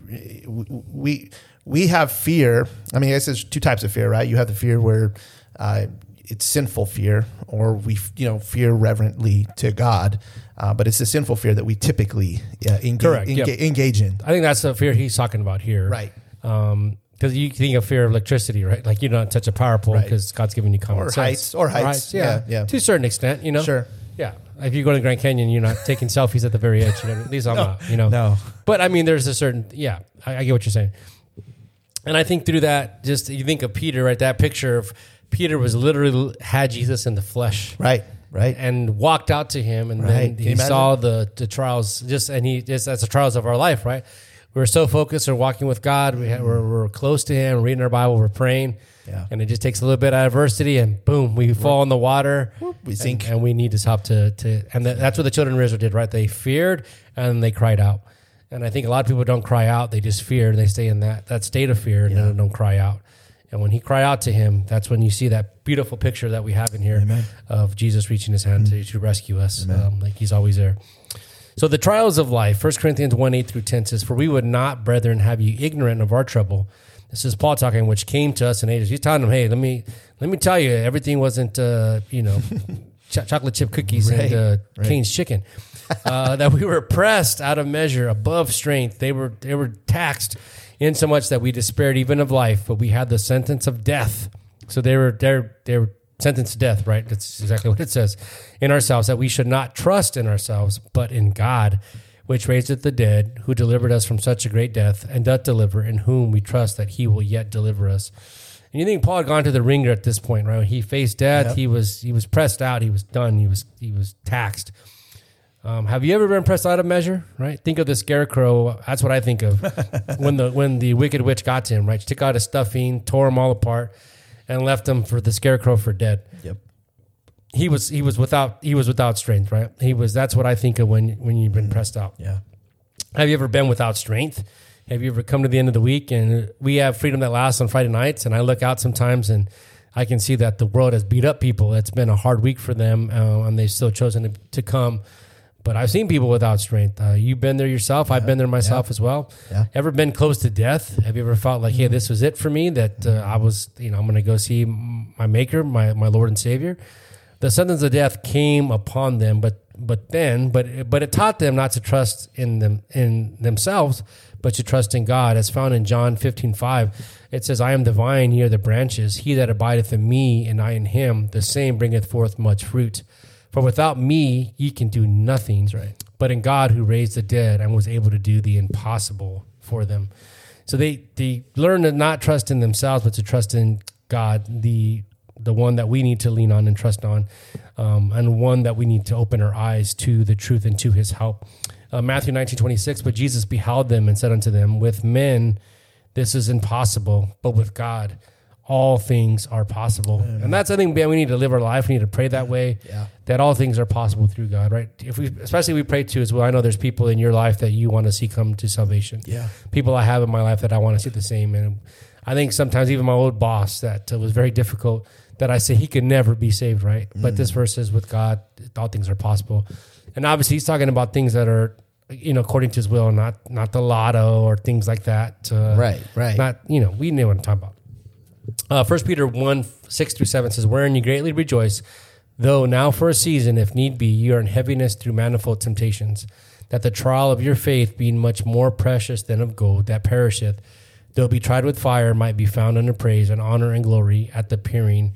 Speaker 2: we we have fear. I mean, I guess there's two types of fear, right? You have the fear where uh, it's sinful fear, or we you know fear reverently to God. Uh, but it's the sinful fear that we typically uh, engage,
Speaker 3: Correct,
Speaker 2: enga-
Speaker 3: yep.
Speaker 2: engage in.
Speaker 3: I think that's the fear he's talking about here.
Speaker 2: Right.
Speaker 3: Because you think of fear of electricity, right? Like you don't touch a power pole
Speaker 2: Right.
Speaker 3: because God's giving you common
Speaker 2: Or
Speaker 3: sense.
Speaker 2: heights, or heights. Yeah, yeah.
Speaker 3: To a certain extent, you know.
Speaker 2: Sure.
Speaker 3: Yeah. If you go to the Grand Canyon, you're not taking [LAUGHS] selfies at the very edge. You know? At least I'm not. You know.
Speaker 2: No.
Speaker 3: But I mean, there's a certain. Yeah, I, I get what you're saying. And I think through that, just you think of Peter, right? That picture of Peter was literally had Jesus in the flesh
Speaker 2: Right, right.
Speaker 3: and walked out to him, and
Speaker 2: Right.
Speaker 3: then he saw the the trials. Just and he just that's the trials of our life, right? We're so focused on walking with God. We ha we're, we're close to Him, reading our Bible, we're praying,
Speaker 2: Yeah.
Speaker 3: and it just takes a little bit of adversity, and boom, we fall in the water.
Speaker 2: we sink.
Speaker 3: and, we need His help to to. And that that's what the children of Israel did, right? They feared and they cried out. And I think a lot of people don't cry out; they just fear, and they stay in that that state of fear, and then don't cry out. And when he cried out to him, that's when you see that beautiful picture that we have in here of Jesus reaching his hand to, to rescue us. Um, like he's always there. So the trials of life, 1 Corinthians 1 8 through 10 says, For we would not, brethren, have you ignorant of our trouble. This is Paul talking, which came to us in Asia. He's telling them, hey, let me let me tell you, everything wasn't, uh, you know, [LAUGHS] ch- chocolate chip cookies and uh, Cane's chicken. Uh, that we were pressed out of measure, above strength. They were they were taxed in so much that we despaired even of life, but we had the sentence of death. So they were they're they were sentenced to death, right? That's exactly what it says in ourselves that we should not trust in ourselves, but in God, which raiseth the dead, who delivered us from such a great death, and doth deliver, in whom we trust that He will yet deliver us. And you think Paul had gone to the wringer at this point, right? He faced death. He was he was pressed out. He was done. He was he was taxed. Um, have you ever been pressed out of measure? Right. Think of the scarecrow. That's what I think of [LAUGHS] when the when the wicked witch got to him. Right. She took out his stuffing, tore him all apart, and left him for the scarecrow for dead.
Speaker 2: Yep.
Speaker 3: He was he was without he was without strength. Right. He was. That's what I think of when when you've been pressed out.
Speaker 2: Yeah.
Speaker 3: Have you ever been without strength? Have you ever come to the end of the week and we have freedom that lasts on Friday nights? And I look out sometimes and I can see that the world has beat up people. It's been a hard week for them, uh, and they've still chosen to, to come. But I've seen people without strength. Uh, you've been there yourself. I've been there myself as well. Ever been close to death? Have you ever felt like, hey, this was it for me? That uh, I was, you know, I'm going to go see my Maker, my my Lord and Savior. The sentence of death came upon them, but but then, but but it taught them not to trust in them in themselves, but to trust in God, as found in John 15, 5. It says, I am the vine, ye are the branches. He that abideth in me, and I in him, the same bringeth forth much fruit. For without me, ye can do nothing. Right. But in God, who raised the dead and was able to do the impossible for them. So they they learn to not trust in themselves, but to trust in God, the the one that we need to lean on and trust on, um, and one that we need to open our eyes to the truth and to His help. Uh, Matthew nineteen twenty six. But Jesus beheld them and said unto them, With men this is impossible, but with God all things are possible. And that's I think man, we need to live our life. We need to pray that way.
Speaker 2: Yeah.
Speaker 3: That all things are possible through God, right? If we especially we pray to as well. I know there's people in your life that you want to see come to salvation
Speaker 2: Yeah.
Speaker 3: people I have in my life that I want to see the same. And I think sometimes even my old boss that was very difficult that I say he could never be saved, right? But this verse says with God, all things are possible. And obviously he's talking about things that are, you know, according to his will, not, not the lotto or things like that. Uh,
Speaker 2: Right, right.
Speaker 3: Not, you know, we knew what I'm talking about. Uh, 1 Peter 1 6 through 7 says, Wherein you greatly rejoice, though now for a season, if need be, you are in heaviness through manifold temptations, that the trial of your faith, being much more precious than of gold that perisheth, though be tried with fire, might be found under praise and honor and glory at the appearing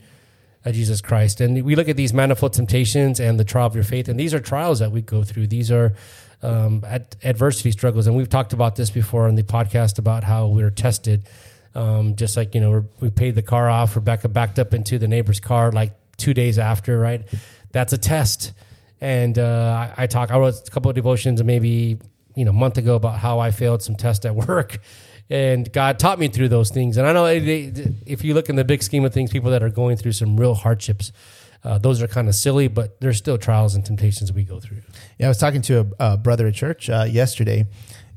Speaker 3: of Jesus Christ. And we look at these manifold temptations and the trial of your faith, and these are trials that we go through. These are um, ad- adversity struggles, and we've talked about this before on the podcast about how we're tested. Um, just like you know, we paid the car off. Rebecca backed up into the neighbor's car like two days after. Right, that's a test. And uh, I, I talk. I wrote a couple of devotions, maybe you know, a month ago about how I failed some tests at [LAUGHS] work, and God taught me through those things. And I know if you look in the big scheme of things, people that are going through some real hardships, uh, those are kind of silly, but there's still trials and temptations we go through.
Speaker 2: Yeah, I was talking to a, a brother at church uh, yesterday,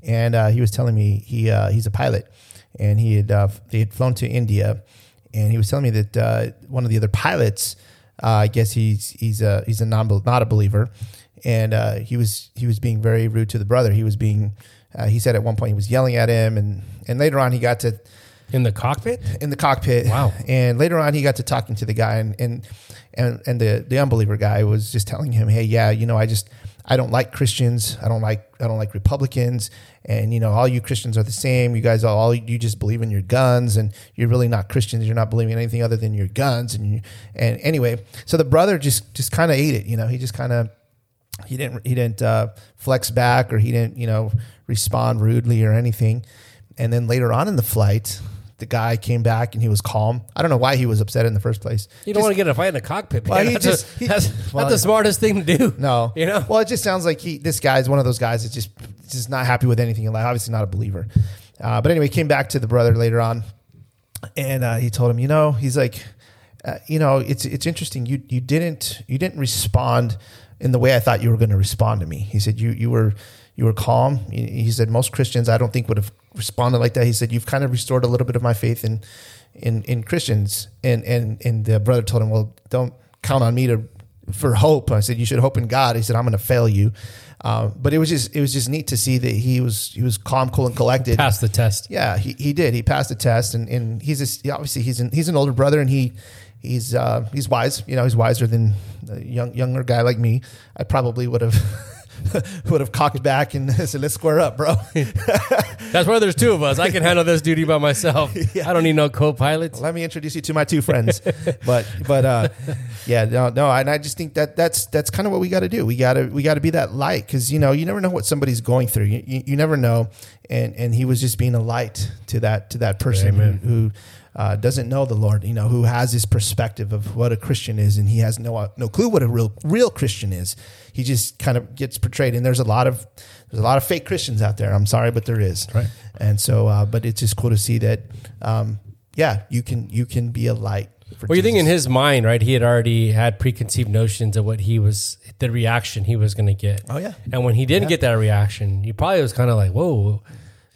Speaker 2: and uh, he was telling me he uh, he's a pilot, and he had uh, they had flown to India, and he was telling me that uh, one of the other pilots, uh, I guess he's he's a he's a non not a believer, and uh, he was he was being very rude to the brother. He was being uh, he said at one point he was yelling at him, and and later on he got to
Speaker 3: In the cockpit?
Speaker 2: in the cockpit.
Speaker 3: Wow.
Speaker 2: And later on, he got to talking to the guy, and and and, and the the unbeliever guy was just telling him, "Hey, yeah, you know, I just I don't like Christians. I don't like I don't like Republicans, and you know, all you Christians are the same. You guys all, you just believe in your guns, and you're really not Christians. You're not believing in anything other than your guns. And you, and anyway, so the brother just just kind of ate it. You know, he just kind of he didn't he didn't uh, flex back or he didn't you know respond rudely or anything and then later on in the flight the guy came back and he was calm i don't know why he was upset in the first place
Speaker 3: You don't want to get in a fight in the cockpit.
Speaker 2: Well, he
Speaker 3: that's
Speaker 2: just-
Speaker 3: a-
Speaker 2: he-
Speaker 3: that's [LAUGHS]
Speaker 2: well,
Speaker 3: not the smartest thing to do.
Speaker 2: no
Speaker 3: You know?
Speaker 2: well it just sounds like he this guy's one of those guys that's just just not happy with anything in life obviously not a believer uh, but anyway he came back to the brother later on and uh, he told him you know he's like uh, you know it's it's interesting you you didn't you didn't respond in the way I thought you were going to respond to me he said you you were you were calm he said most Christians I don't think would have responded like that he said you've kind of restored a little bit of my faith in in in Christians and and and the brother told him well don't count on me to for hope I said you should hope in God he said I'm going to fail you uh, but it was just it was just neat to see that he was he was calm cool and collected
Speaker 3: Passed the test.
Speaker 2: yeah, he, he did. He passed the test, and, and he's a, obviously he's an he's an older brother, and he he's uh, he's wise. You know, he's wiser than a young younger guy like me. I probably would have [LAUGHS] [LAUGHS] would have cocked back and [LAUGHS] said, "Let's square up, bro." [LAUGHS]
Speaker 3: That's why there's two of us. I can handle this duty by myself. I don't need no co-pilots.
Speaker 2: Let me introduce you to my two friends. but but uh, yeah, no, no, and I just think that that's that's kind of what we got to do. We got to we got to be that light because you know you never know what somebody's going through. You, you, you never know, and and he was just being a light to that to that person who. who uh, doesn't know the Lord, you know, who has this perspective of what a Christian is, and he has no no clue what a real real Christian is. He just kind of gets portrayed, and there's a lot of there's a lot of fake Christians out there. I'm sorry, but there is.
Speaker 3: Right.
Speaker 2: And so, uh, but it's just cool to see that, um, yeah, you can you can be a light. For
Speaker 3: Well, you think in his mind, right? He had already had preconceived notions of what he was, the reaction he was going to get.
Speaker 2: Oh, yeah.
Speaker 3: And when he didn't get that reaction, he probably was kind of like, "Whoa."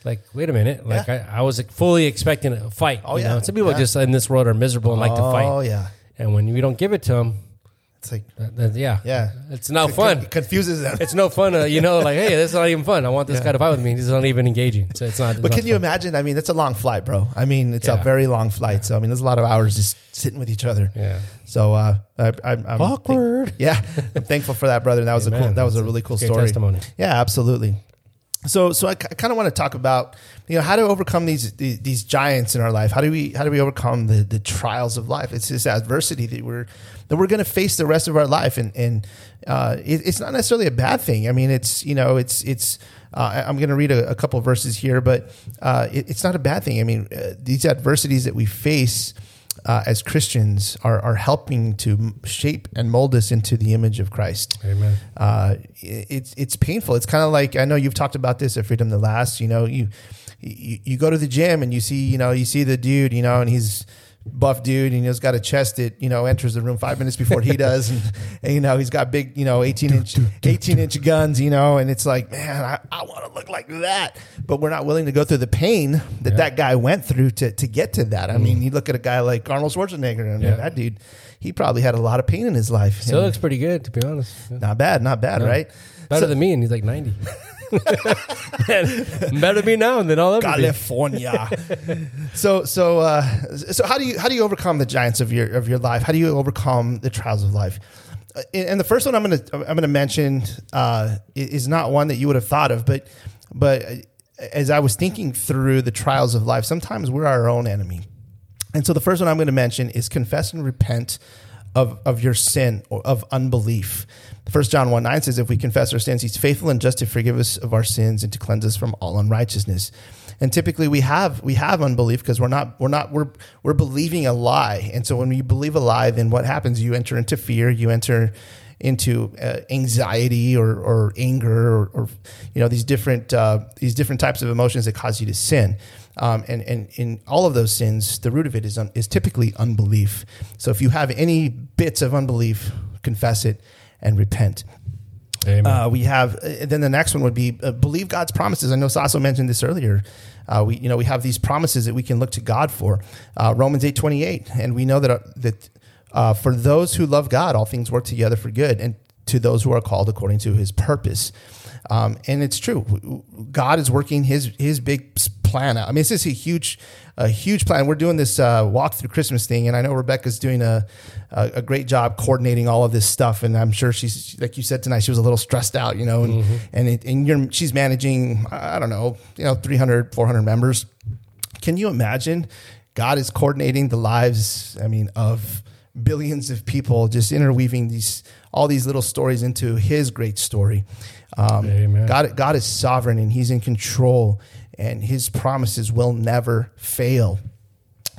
Speaker 3: Like, wait a minute! Like,
Speaker 2: Yeah.
Speaker 3: I, I was fully expecting a fight.
Speaker 2: Oh,
Speaker 3: you
Speaker 2: yeah.
Speaker 3: know? Some people
Speaker 2: Yeah.
Speaker 3: just in this world are miserable and like to fight.
Speaker 2: Oh yeah,
Speaker 3: And when we don't give it to them,
Speaker 2: it's like
Speaker 3: that, that- yeah,
Speaker 2: yeah,
Speaker 3: it's not
Speaker 2: It
Speaker 3: fun.
Speaker 2: con- confuses them.
Speaker 3: It's no fun. Uh, you know, like, hey, this is not even fun. I want this guy to fight with me. This is not even engaging. So it's not. it's
Speaker 2: But
Speaker 3: not
Speaker 2: can you
Speaker 3: fun.
Speaker 2: imagine? I mean, it's a long flight, bro. I mean, it's a very long flight. So I mean, there's a lot of hours just sitting with each other.
Speaker 3: Yeah.
Speaker 2: So uh, I, I'm, I'm
Speaker 3: Awkward.
Speaker 2: yeah, I'm thankful for that, brother. That was a cool. That was a really cool story.
Speaker 3: testimony.
Speaker 2: Yeah, absolutely. So, so I, kind of want to talk about you know how to overcome these, these these giants in our life. How do we how do we overcome the the trials of life? It's this adversity that we're that we're going to face the rest of our life, and and uh, it, it's not necessarily a bad thing. I mean, it's you know it's it's. Uh, I- I'm going to read a, a couple verses here, but uh, it, it's not a bad thing. I mean, uh, these adversities that we face uh, as Christians are, are helping to shape and mold us into the image of Christ.
Speaker 3: Amen.
Speaker 2: Uh, it- it's it's painful. It's kind of like I know you've talked about this at Freedom That Lasts. You know, you, you you go to the gym and you see you know you see the dude you know and he's buff dude and he's got a chest that you know enters the room five minutes before he [LAUGHS] does and, and you know he's got big you know 18 inch 18 inch guns you know and it's like man I, I want to look like that but we're not willing to go through the pain that that guy went through to, to get to that I mean mm. you look at a guy like Arnold Schwarzenegger and
Speaker 3: Yeah.
Speaker 2: that dude he probably had a lot of pain in his life
Speaker 3: Still
Speaker 2: And
Speaker 3: looks pretty good, to be honest. Yeah.
Speaker 2: not bad not bad right
Speaker 3: Better
Speaker 2: So-
Speaker 3: than me, and he's like 90. [LAUGHS] [LAUGHS] Better me now than I'll ever.
Speaker 2: California. so so uh, so how do you how do you overcome the giants of your of your life? How do you overcome the trials of life? Uh, And the first one I'm gonna I'm gonna mention uh, is not one that you would have thought of, but but as I was thinking through the trials of life, sometimes we're our own enemy. And so the first one I'm going to mention is confess and repent of, of your sin or of unbelief. First John 1 9 says, If we confess our sins, he's faithful and just to forgive us of our sins and to cleanse us from all unrighteousness. And typically we have we have unbelief because we're not we're not we're we're believing a lie. And so when you believe a lie, then what happens? You enter into fear, you enter into uh, anxiety or, or anger or, or, you know these different uh, these different types of emotions that cause you to sin. Um, and, and in all of those sins, the root of it is, un, is typically unbelief. So if you have any bits of unbelief, confess it and repent.
Speaker 3: Amen.
Speaker 2: Uh, we have uh, then the next one would be uh, believe God's promises. I know Saso mentioned this earlier. Uh, we you know we have these promises that we can look to God for. Uh, Romans eight twenty eight, and we know that uh, that uh, for those who love God, all things work together for good, and to those who are called according to His purpose. Um, and it's true. God is working His His big plan out. I mean, this is a huge, a huge plan. We're doing this uh, walk through Christmas thing, and I know Rebecca's doing a, a, a great job coordinating all of this stuff. And I'm sure she's like you said tonight, she was a little stressed out, you know, and and it, and you're she's managing I don't know, you know, 300, 400 members. Can you imagine? God is coordinating the lives. I mean, of billions of people, just interweaving these all these little stories into His great story. Um. God, God is sovereign and He's in control, and His promises will never fail.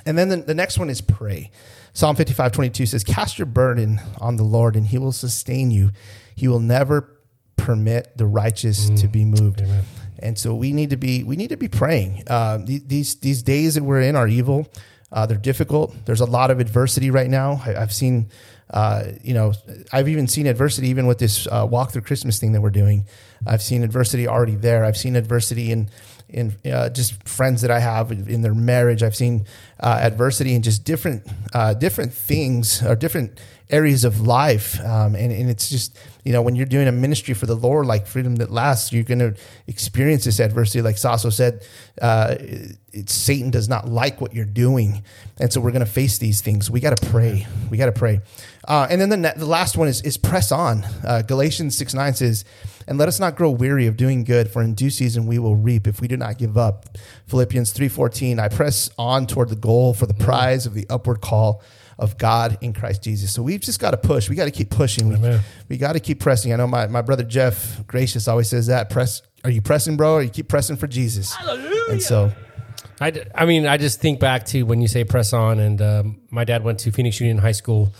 Speaker 2: And then the, the next one is pray. Psalm 55, 22 says, Cast your burden on the Lord, and He will sustain you. He will never permit the righteous to be moved.
Speaker 3: Amen.
Speaker 2: And so we need to be we need to be praying. Uh, these these days that we're in are evil. Uh, they're difficult. There's a lot of adversity right now. I, I've seen, uh, you know, I've even seen adversity even with this uh, walk through Christmas thing that we're doing. I've seen adversity already there. I've seen adversity in in uh, just friends that I have in their marriage. I've seen uh, adversity in just different uh, different things or different areas of life. Um, and, and it's just, you know, when you're doing a ministry for the Lord, like Freedom That Lasts, you're going to experience this adversity. Like Saso said, uh, Satan does not like what you're doing. And so we're going to face these things. We got to pray. We got to pray. Uh, and then the, the last one is, is press on. Uh, Galatians 6 9 says, and let us not grow weary of doing good, for in due season we will reap if we do not give up. Philippians 3:14, I press on toward the goal for the prize of the upward call of God in Christ Jesus. So we've just got to push. We got to keep pushing. We,
Speaker 3: Amen.
Speaker 2: we got to keep pressing. I know my, my brother Jeff Gracious always says that. Press are you pressing, bro? Or you keep pressing for Jesus? Hallelujah. And so
Speaker 3: I, d- I mean, I just think back to when you say press on, and um, my dad went to Phoenix Union High School,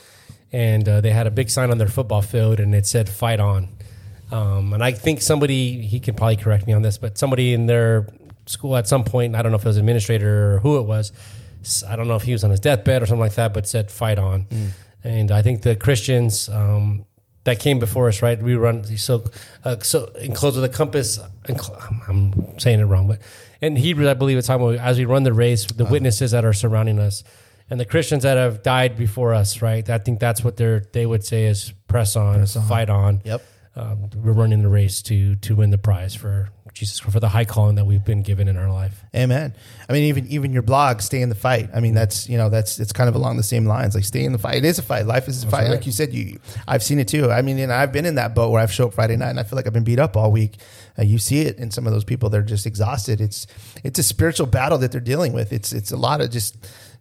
Speaker 3: and uh, they had a big sign on their football field, and it said "Fight on." Um, and I think somebody he can probably correct me on this, but somebody in their school at some point, I don't know if it was administrator or who it was, I don't know if he was on his deathbed or something like that, but said "Fight on." And I think the Christians um, that came before us, right? We run so uh, so enclosed with a compass. I'm saying it wrong, but in Hebrew, I believe it's talking about as we run the race, the witnesses that are surrounding us, and the Christians that have died before us, right? I think that's what they're they would say is press on, fight on.
Speaker 2: Yep.
Speaker 3: Um, we're running the race to to win the prize for Jesus for the high calling that we've been given in our life.
Speaker 2: Amen. I mean, even even your blog, stay in the fight. I mean, that's you know, that's it's kind of along the same lines. Like, stay in the fight. It is a fight. Life is a fight.
Speaker 3: right.
Speaker 2: Like you said, you I've seen it too. I mean, and I've been in that boat where I've showed up Friday night and I feel like I've been beat up all week. Uh, you see it in some of those people. They're just exhausted. It's it's a spiritual battle that they're dealing with. It's it's a lot of just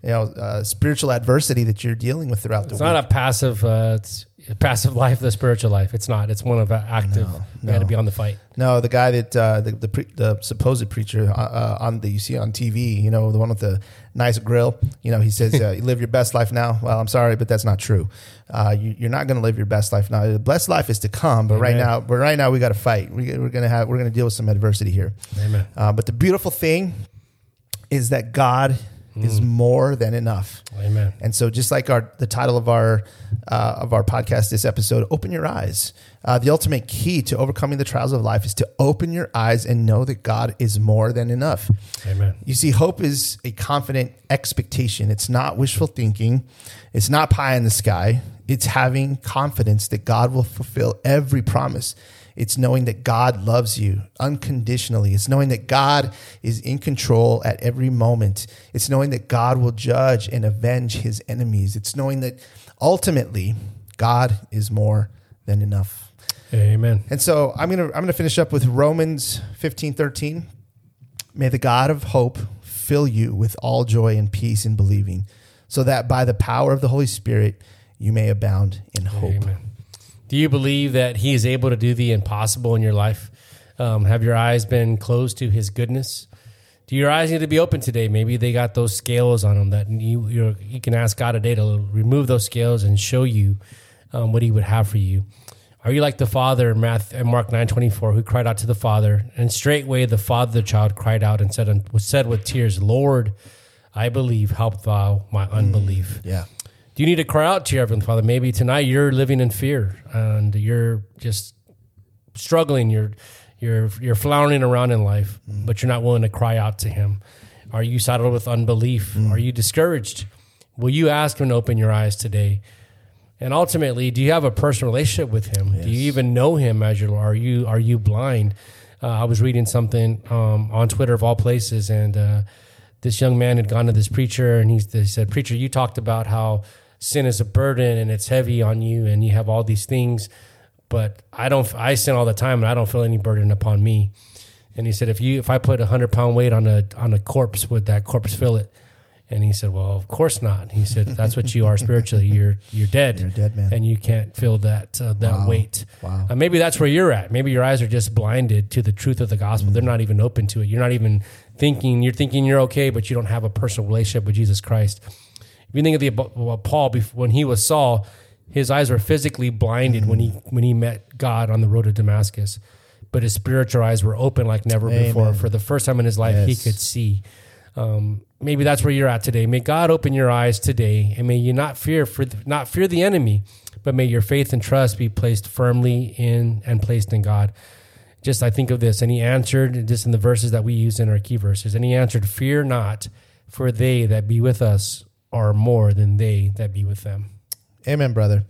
Speaker 2: you know uh, spiritual adversity that you're dealing with throughout the world.
Speaker 3: It's
Speaker 2: week.
Speaker 3: not a passive. Uh, it's a passive life, the spiritual life. It's not. It's one of active. You got to be on the fight.
Speaker 2: No, the guy that uh, the the, pre, the supposed preacher uh, uh, on the you see on TV, you know, the one with the nice grill. You know, he says, [LAUGHS] uh, "You live your best life now." Well, I'm sorry, but that's not true. Uh, you, you're not going to live your best life now. The best life is to come, but right now, but right now, we got to fight. We, we're gonna have we're gonna deal with some adversity here.
Speaker 3: Amen.
Speaker 2: Uh, but the beautiful thing is that God is more than enough.
Speaker 3: Amen.
Speaker 2: And so, just like our the title of our uh, of our podcast this episode, open your eyes. Uh, the ultimate key to overcoming the trials of life is to open your eyes and know that God is more than enough.
Speaker 3: Amen.
Speaker 2: You see, hope is a confident expectation. It's not wishful thinking. It's not pie in the sky. It's having confidence that God will fulfill every promise. It's knowing that God loves you unconditionally. It's knowing that God is in control at every moment. It's knowing that God will judge and avenge his enemies. It's knowing that ultimately God is more than enough.
Speaker 3: Amen.
Speaker 2: And so I'm gonna I'm gonna finish up with Romans 15, 13. May the God of hope fill you with all joy and peace in believing, so that by the power of the Holy Spirit you may abound in hope.
Speaker 3: Amen. Do you believe that He is able to do the impossible in your life? Um, have your eyes been closed to His goodness? Do your eyes need to be open today? Maybe they got those scales on them that you you can ask God today to remove those scales and show you um, what He would have for you. Are you like the father in Math in Mark nine twenty four who cried out to the father, and straightway the father the child cried out and said said with tears, Lord, I believe, help thou my unbelief.
Speaker 2: Yeah.
Speaker 3: Do you need to cry out to your Heavenly Father? Maybe tonight you're living in fear and you're just struggling. You're you're you're floundering around in life, but you're not willing to cry out to Him. Are you saddled with unbelief? Are you discouraged? Will you ask Him to open your eyes today? And ultimately, do you have a personal relationship with Him? Do you even know Him as your Lord? Are you are you blind? Uh, I was reading something um, on Twitter of all places, and uh, this young man had gone to this preacher, and he, he said, "Preacher, you talked about how sin is a burden and it's heavy on you, and you have all these things, but I don't. I sin all the time, and I don't feel any burden upon me." And he said, "If you if I put a hundred pound weight on a on a corpse, would that corpse feel it?" And he said, "Well, of course not." He said, "That's what you are spiritually. You're you're dead.
Speaker 2: You're dead man.
Speaker 3: and you can't feel that uh, that
Speaker 2: Wow.
Speaker 3: weight.
Speaker 2: Wow.
Speaker 3: Uh, maybe that's where you're at. Maybe your eyes are just blinded to the truth of the gospel. They're not even open to it. You're not even thinking. You're thinking you're okay, but you don't have a personal relationship with Jesus Christ. If you think of the well, Paul when he was Saul, his eyes were physically blinded when he when he met God on the road to Damascus, but his spiritual eyes were open like never before. For the first time in his life, he could see. Um, maybe that's where you're at today. May God open your eyes today, and may you not fear for not fear the enemy, but may your faith and trust be placed firmly in and placed in God. Just I think of this, and he answered just in the verses that we use in our key verses, and he answered, "Fear not, for they that be with us are more than they that be with them."
Speaker 2: Amen, brother.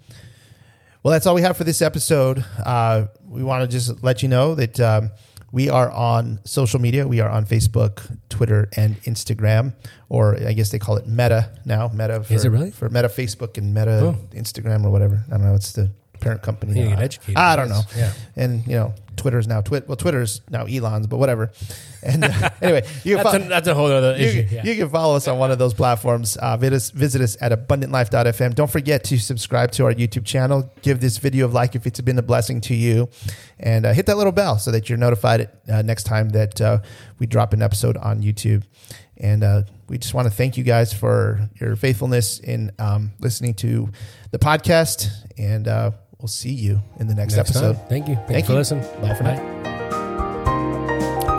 Speaker 2: Well, that's all we have for this episode. Uh, we want to just let you know that um, we are on social media. We are on Facebook, Twitter, and Instagram, or I guess they call it Meta now. Meta for,
Speaker 3: Is it really?
Speaker 2: for Meta Facebook and Meta
Speaker 3: Oh.
Speaker 2: Instagram or whatever? I don't know. It's the parent company.
Speaker 3: You get educated,
Speaker 2: I don't know.
Speaker 3: Yeah.
Speaker 2: And you know, Twitter's now Twit. Well, Twitter's now Elon's, but whatever. And uh, [LAUGHS] anyway, you can
Speaker 3: That's,
Speaker 2: fo-
Speaker 3: a, that's a whole other
Speaker 2: you,
Speaker 3: issue. Yeah.
Speaker 2: you can follow us on one of those platforms. Uh, visit, us, visit us at abundantlife.fm. Don't forget to subscribe to our YouTube channel. Give this video a like if it's been a blessing to you. And uh, hit that little bell so that you're notified uh, next time that uh, we drop an episode on YouTube. And uh, we just want to thank you guys for your faithfulness in um, listening to the podcast. And uh, we'll see you in the next,
Speaker 3: Next time.
Speaker 2: episode.
Speaker 3: Thank you. Thank,
Speaker 2: Thank
Speaker 3: you for
Speaker 2: you.
Speaker 3: listening.
Speaker 2: Bye for now.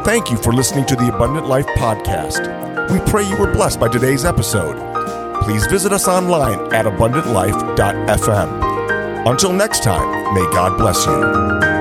Speaker 1: Thank you for listening to the Abundant Life podcast. We pray you were blessed by today's episode. Please visit us online at abundantlife.fm. Until next time, may God bless you.